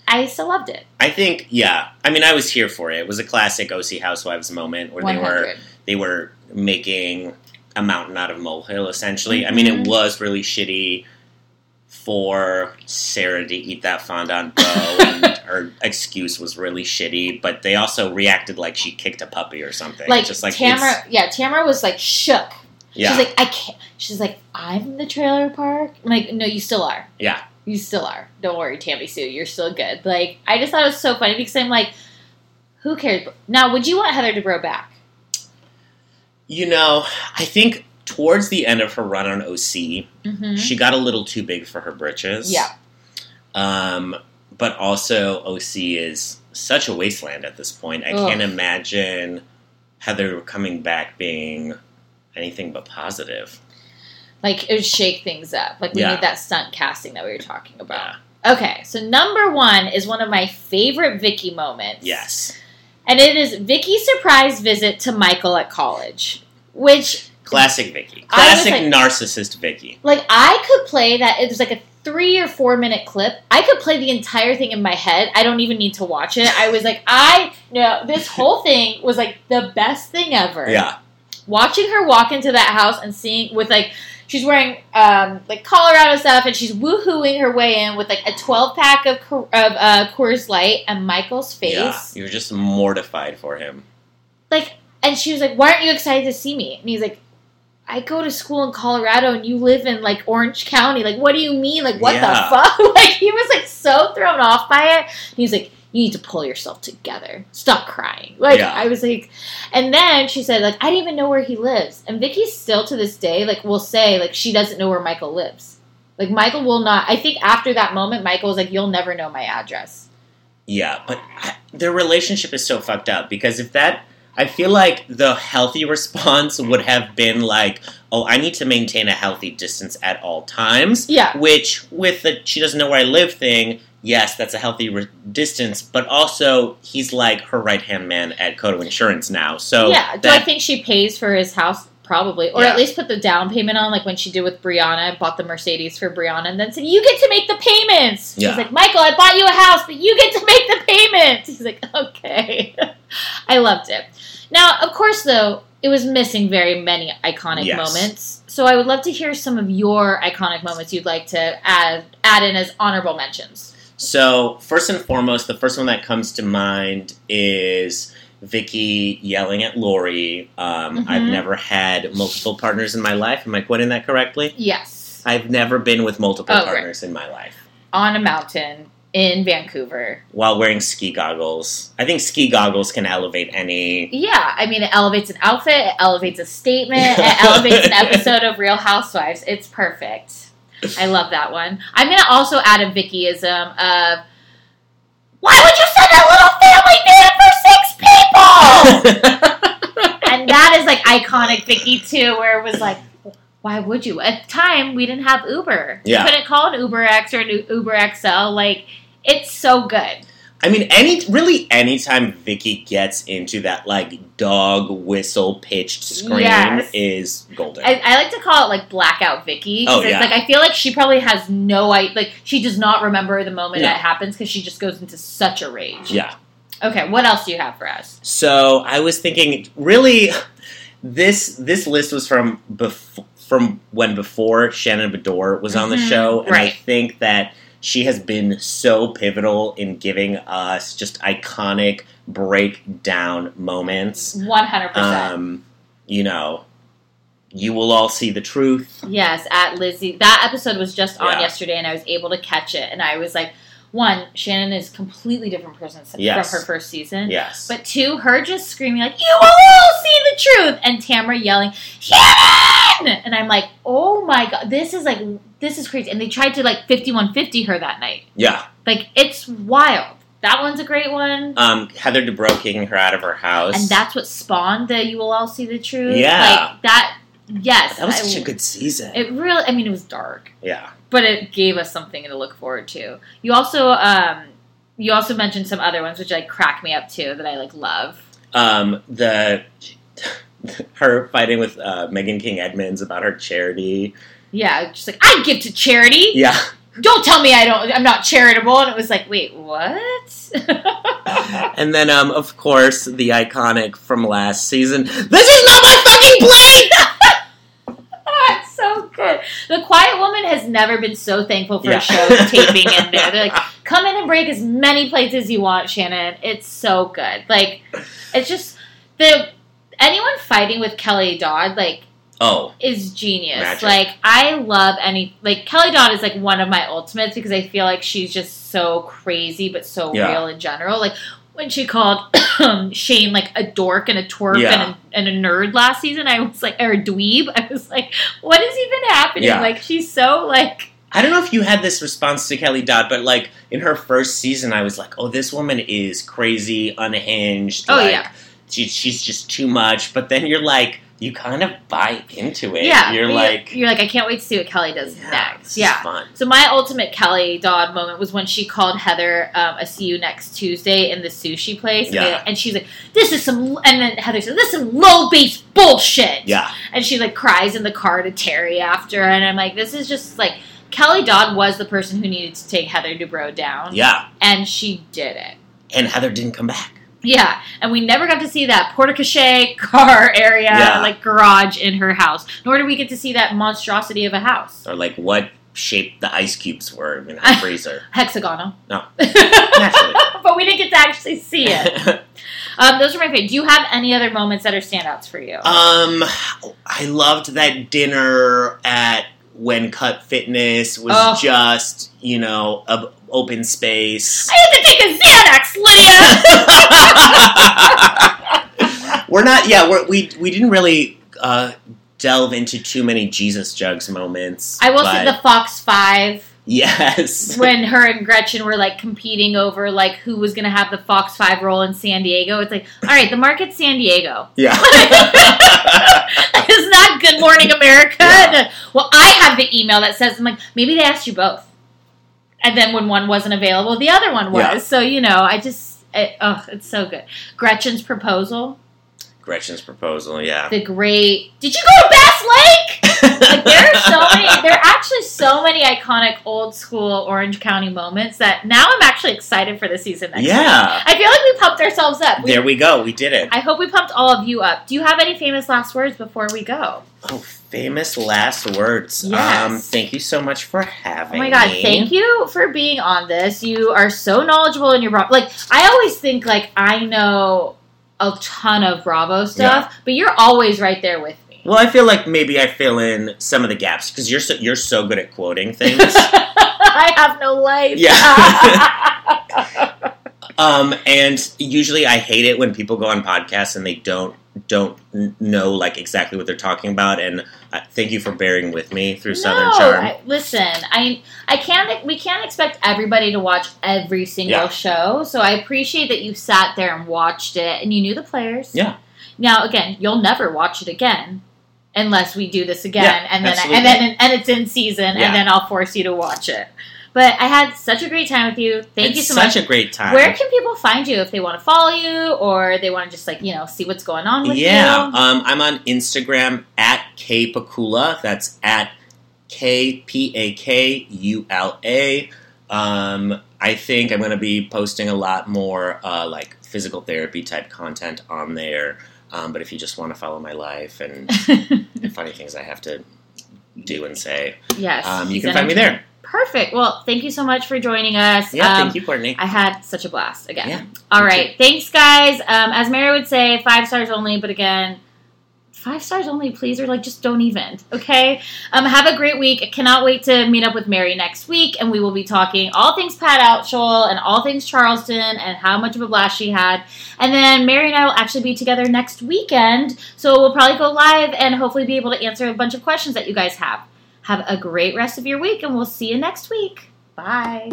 I still loved it. I think, yeah. I mean, I was here for it. It was a classic OC Housewives moment where they were they were making a mountain out of molehill. Essentially, I mean, it mm-hmm. was really shitty for Sarah to eat that fondant bow, and her excuse was really shitty. But they also reacted like she kicked a puppy or something. Like, just like Tamra, yeah, Tamra was like shook. yeah, She's like, I can't. She's like, I'm in the trailer park. I'm like, no, you still are. yeah. You still are. Don't worry, Tammy Sue. You're still good. Like, I just thought it was so funny because I'm like, who cares? Now, would you want Heather Dubrow back? You know, I think towards the end of her run on OC, Mm-hmm. she got a little too big for her britches. Yeah. Um, but also OC is such a wasteland at this point. I Ugh. can't imagine Heather coming back being anything but positive. Like, it would shake things up. Like, we Yeah. need that stunt casting that we were talking about. Okay, so number one is one of my favorite Vicki moments. Yes. And it is Vicki's surprise visit to Michael at college, which Classic Vicki. Classic like- narcissist Vicki. like I could play that. It was like a three or four minute clip. I could play the entire thing in my head. I don't even need to watch it. I was like, I no, this whole thing was like the best thing ever. Yeah. Watching her walk into that house and seeing with like she's wearing um like Colorado stuff and she's woohooing her way in with like a twelve pack of of uh, Coors Light and Michael's face. Yeah. You're just mortified for him. like and she was like why aren't you excited to see me and he's like i go to school in colorado and you live in like orange county. Like what do you mean? Like what Yeah. the fuck? Like he was like so thrown off by it. And he's like you need to pull yourself together. Stop crying. Like Yeah. i was like and then she said like i didn't even know where he lives. And vicki still to this day like will say like she doesn't know where michael lives. Like michael will not i think after that moment michael was like you'll never know my address. Yeah, but I, their relationship is so fucked up because if that, I feel like the healthy response would have been like, "Oh, I need to maintain a healthy distance at all times." Yeah. Which, with the "she doesn't know where I live" thing, yes, that's a healthy re- distance. But also, he's like her right hand man at Coto Insurance now. So yeah do i think she pays for his house Probably, or Yeah. at least put the down payment on, like when she did with Brianna, bought the Mercedes for Brianna, and then said, "You get to make the payments." She's Yeah. like, "Michael, I bought you a house, but you get to make the payments." He's like, "Okay." I loved it. Now, of course, though, it was missing very many iconic Yes. moments. So I would love to hear some of your iconic moments you'd like to add add in as honorable mentions. So first and foremost, the first one that comes to mind is Vicki yelling at Lori. Um, Mhm. I've never had multiple partners in my life. Am I quoting that correctly? Yes, I've never been with multiple Oh, right. partners in my life on a mountain in Vancouver. while wearing ski goggles. I think ski goggles can elevate any. Yeah, I mean, it elevates an outfit, it elevates a statement, it elevates an episode of Real Housewives. It's perfect. I love that one. I'm gonna also add a Vickyism of why would you send a little family van for six people? and that is like iconic Vicki too, where it was like, why would you? At the time, we didn't have Uber. Yeah. You couldn't call an Uber X or an Uber XL. Like, it's so good. I mean, any really anytime Vicki gets into that like dog whistle pitched scream Yes. is golden. I, I like to call it like blackout Vicki. Oh, yeah. Like I feel like she probably has no idea. Like she does not remember the moment No. that happens because she just goes into such a rage. yeah. Okay, what else do you have for us? So I was thinking, really, this this list was from before from when before Shannon Beador was on the Mhm, show, and I think that she has been so pivotal in giving us just iconic breakdown moments. One hundred percent. Um, you know, you will all see the truth. Yes, at Lizzie. That episode was just on Yeah. yesterday, and I was able to catch it. And I was like, one, Shannon is a completely different person Yes. from her first season. Yes, But two, her just screaming like, "You will all see the truth," and Tamra yelling, "Shannon!" And I'm like, "Oh my god, this is like this is crazy." And they tried to like 5150 her that night. yeah. Like it's wild. That one's a great one. Um, Heather Dubrow kicking her out of her house, and that's what spawned the "You will all see the truth." Yeah. like that. Yes, that was I- such a good season. It really. I mean, it was dark, yeah. But it gave us something to look forward to. You also, um, you also mentioned some other ones which like crack me up too that I like love. um, the her fighting with uh, Megan King Edmonds about her charity. Yeah, just like I give to charity. Yeah, Don't tell me I don't. I'm not charitable. And it was like, wait, what? and then um, of course the iconic from last season. This is not my fucking plate. So good. The Quiet Woman has never been so thankful for Yeah. a show taping in there. They're like, come in and break as many plates as you want, Shannon. It's so good. Like, it's just the anyone fighting with Kelly Dodd, like, Oh, is genius. Magic. Like, I love any like Kelly Dodd is like one of my ultimates because I feel like she's just so crazy but so Yeah. real in general. Like when she called Shane like a dork and a twerp Yeah. and, a, and a nerd last season, I was like, or a dweeb. I was like, what is even happening? Yeah. Like she's so like I don't know if you had this response to Kelly Dodd, but like in her first season, I was like, "Oh, this woman is crazy, unhinged. Oh, like, yeah. she, she's just too much." But then you're like, you kind of buy into it. yeah. you're like, you're like, I can't wait to see what Kelly does yeah, next. Yeah. fun. So my ultimate Kelly Dodd moment was when she called Heather um, a see you next Tuesday in the sushi place. Yeah. And she's like, this is some, and then Heather said, this is some low base bullshit. Yeah, And she like cries in the car to Terry after. And I'm like, this is just like, Kelly Dodd was the person who needed to take Heather Dubrow down. yeah. And she did it. And Heather didn't come back. Yeah, and we never got to see that porte-cochere car area, Yeah. like garage in her house. Nor did we get to see that monstrosity of a house. or like what shape the ice cubes were in her freezer. Hexagonal. No, but we didn't get to actually see it. Um, those are my favorite. Do you have any other moments that are standouts for you? um, I loved that dinner at When Cut Fitness was Oh. just you know a open space. I had to take a Xanax, Lydia. we're not. Yeah, we're, we we didn't really uh, delve into too many Jesus jugs moments. I will but say the Fox Five yes. when her and Gretchen were like competing over like who was going to have the Fox Five role in San Diego. It's like, all right, the market's San Diego. yeah. it's not Good Morning America. Yeah. Well, I have the email that says, I'm like, maybe they asked you both. And then when one wasn't available, the other one was. Yeah. So, you know, I just, it, oh, it's so good. Gretchen's proposal. Gretchen's proposal, yeah. the great. Did you go to Bass Lake? like there are so many. There are actually so many iconic old school Orange County moments that now I'm actually excited for the season next Yeah. I feel like we pumped ourselves up. We- there we go. We did it. I hope we pumped all of you up. Do you have any famous last words before we go? oh, famous last words. Yes. Um, thank you so much for having me. Oh my god, me. thank you for being on this. You are so knowledgeable in your Bravo. Like I always think like I know a ton of Bravo stuff, but you're always right there with me. Well, I feel like maybe I fill in some of the gaps because you're so, you're so good at quoting things. I have no life. Yeah. um, and usually I hate it when people go on podcasts and they don't don't know like exactly what they're talking about. And uh, thank you for bearing with me through Southern Charm. I, listen, I I can't. We can't expect everybody to watch every single Yeah. show. So I appreciate that you sat there and watched it, and you knew the players. Yeah. Now again, you'll never watch it again unless we do this again, Yeah, and then absolutely. and then and it's in season, Yeah. and then I'll force you to watch it. But I had such a great time with you. Thank it's you so such much. Such a great time. Where can people find you if they want to follow you or they want to just like you know see what's going on with yeah, you? um, I'm on Instagram at K Pakula. That's at K P A K U L A. Um, I think I'm going to be posting a lot more uh, like physical therapy type content on there. Um, but if you just want to follow my life and the funny things I have to do and say, yes, um, you can find me there. Perfect. Well, thank you so much for joining us. Yeah, Um, thank you, Courtney. I had such a blast again. Yeah, All right. Thanks, guys. Um, as Mary would say, five stars only. But again, five stars only, please, or like just don't even. Okay. Um, have a great week. I cannot wait to meet up with Mary next week, and we will be talking all things Pat Altschul and all things Charleston and how much of a blast she had. And then Mary and I will actually be together next weekend, so we'll probably go live and hopefully be able to answer a bunch of questions that you guys have. Have a great rest of your week, and we'll see you next week. Bye.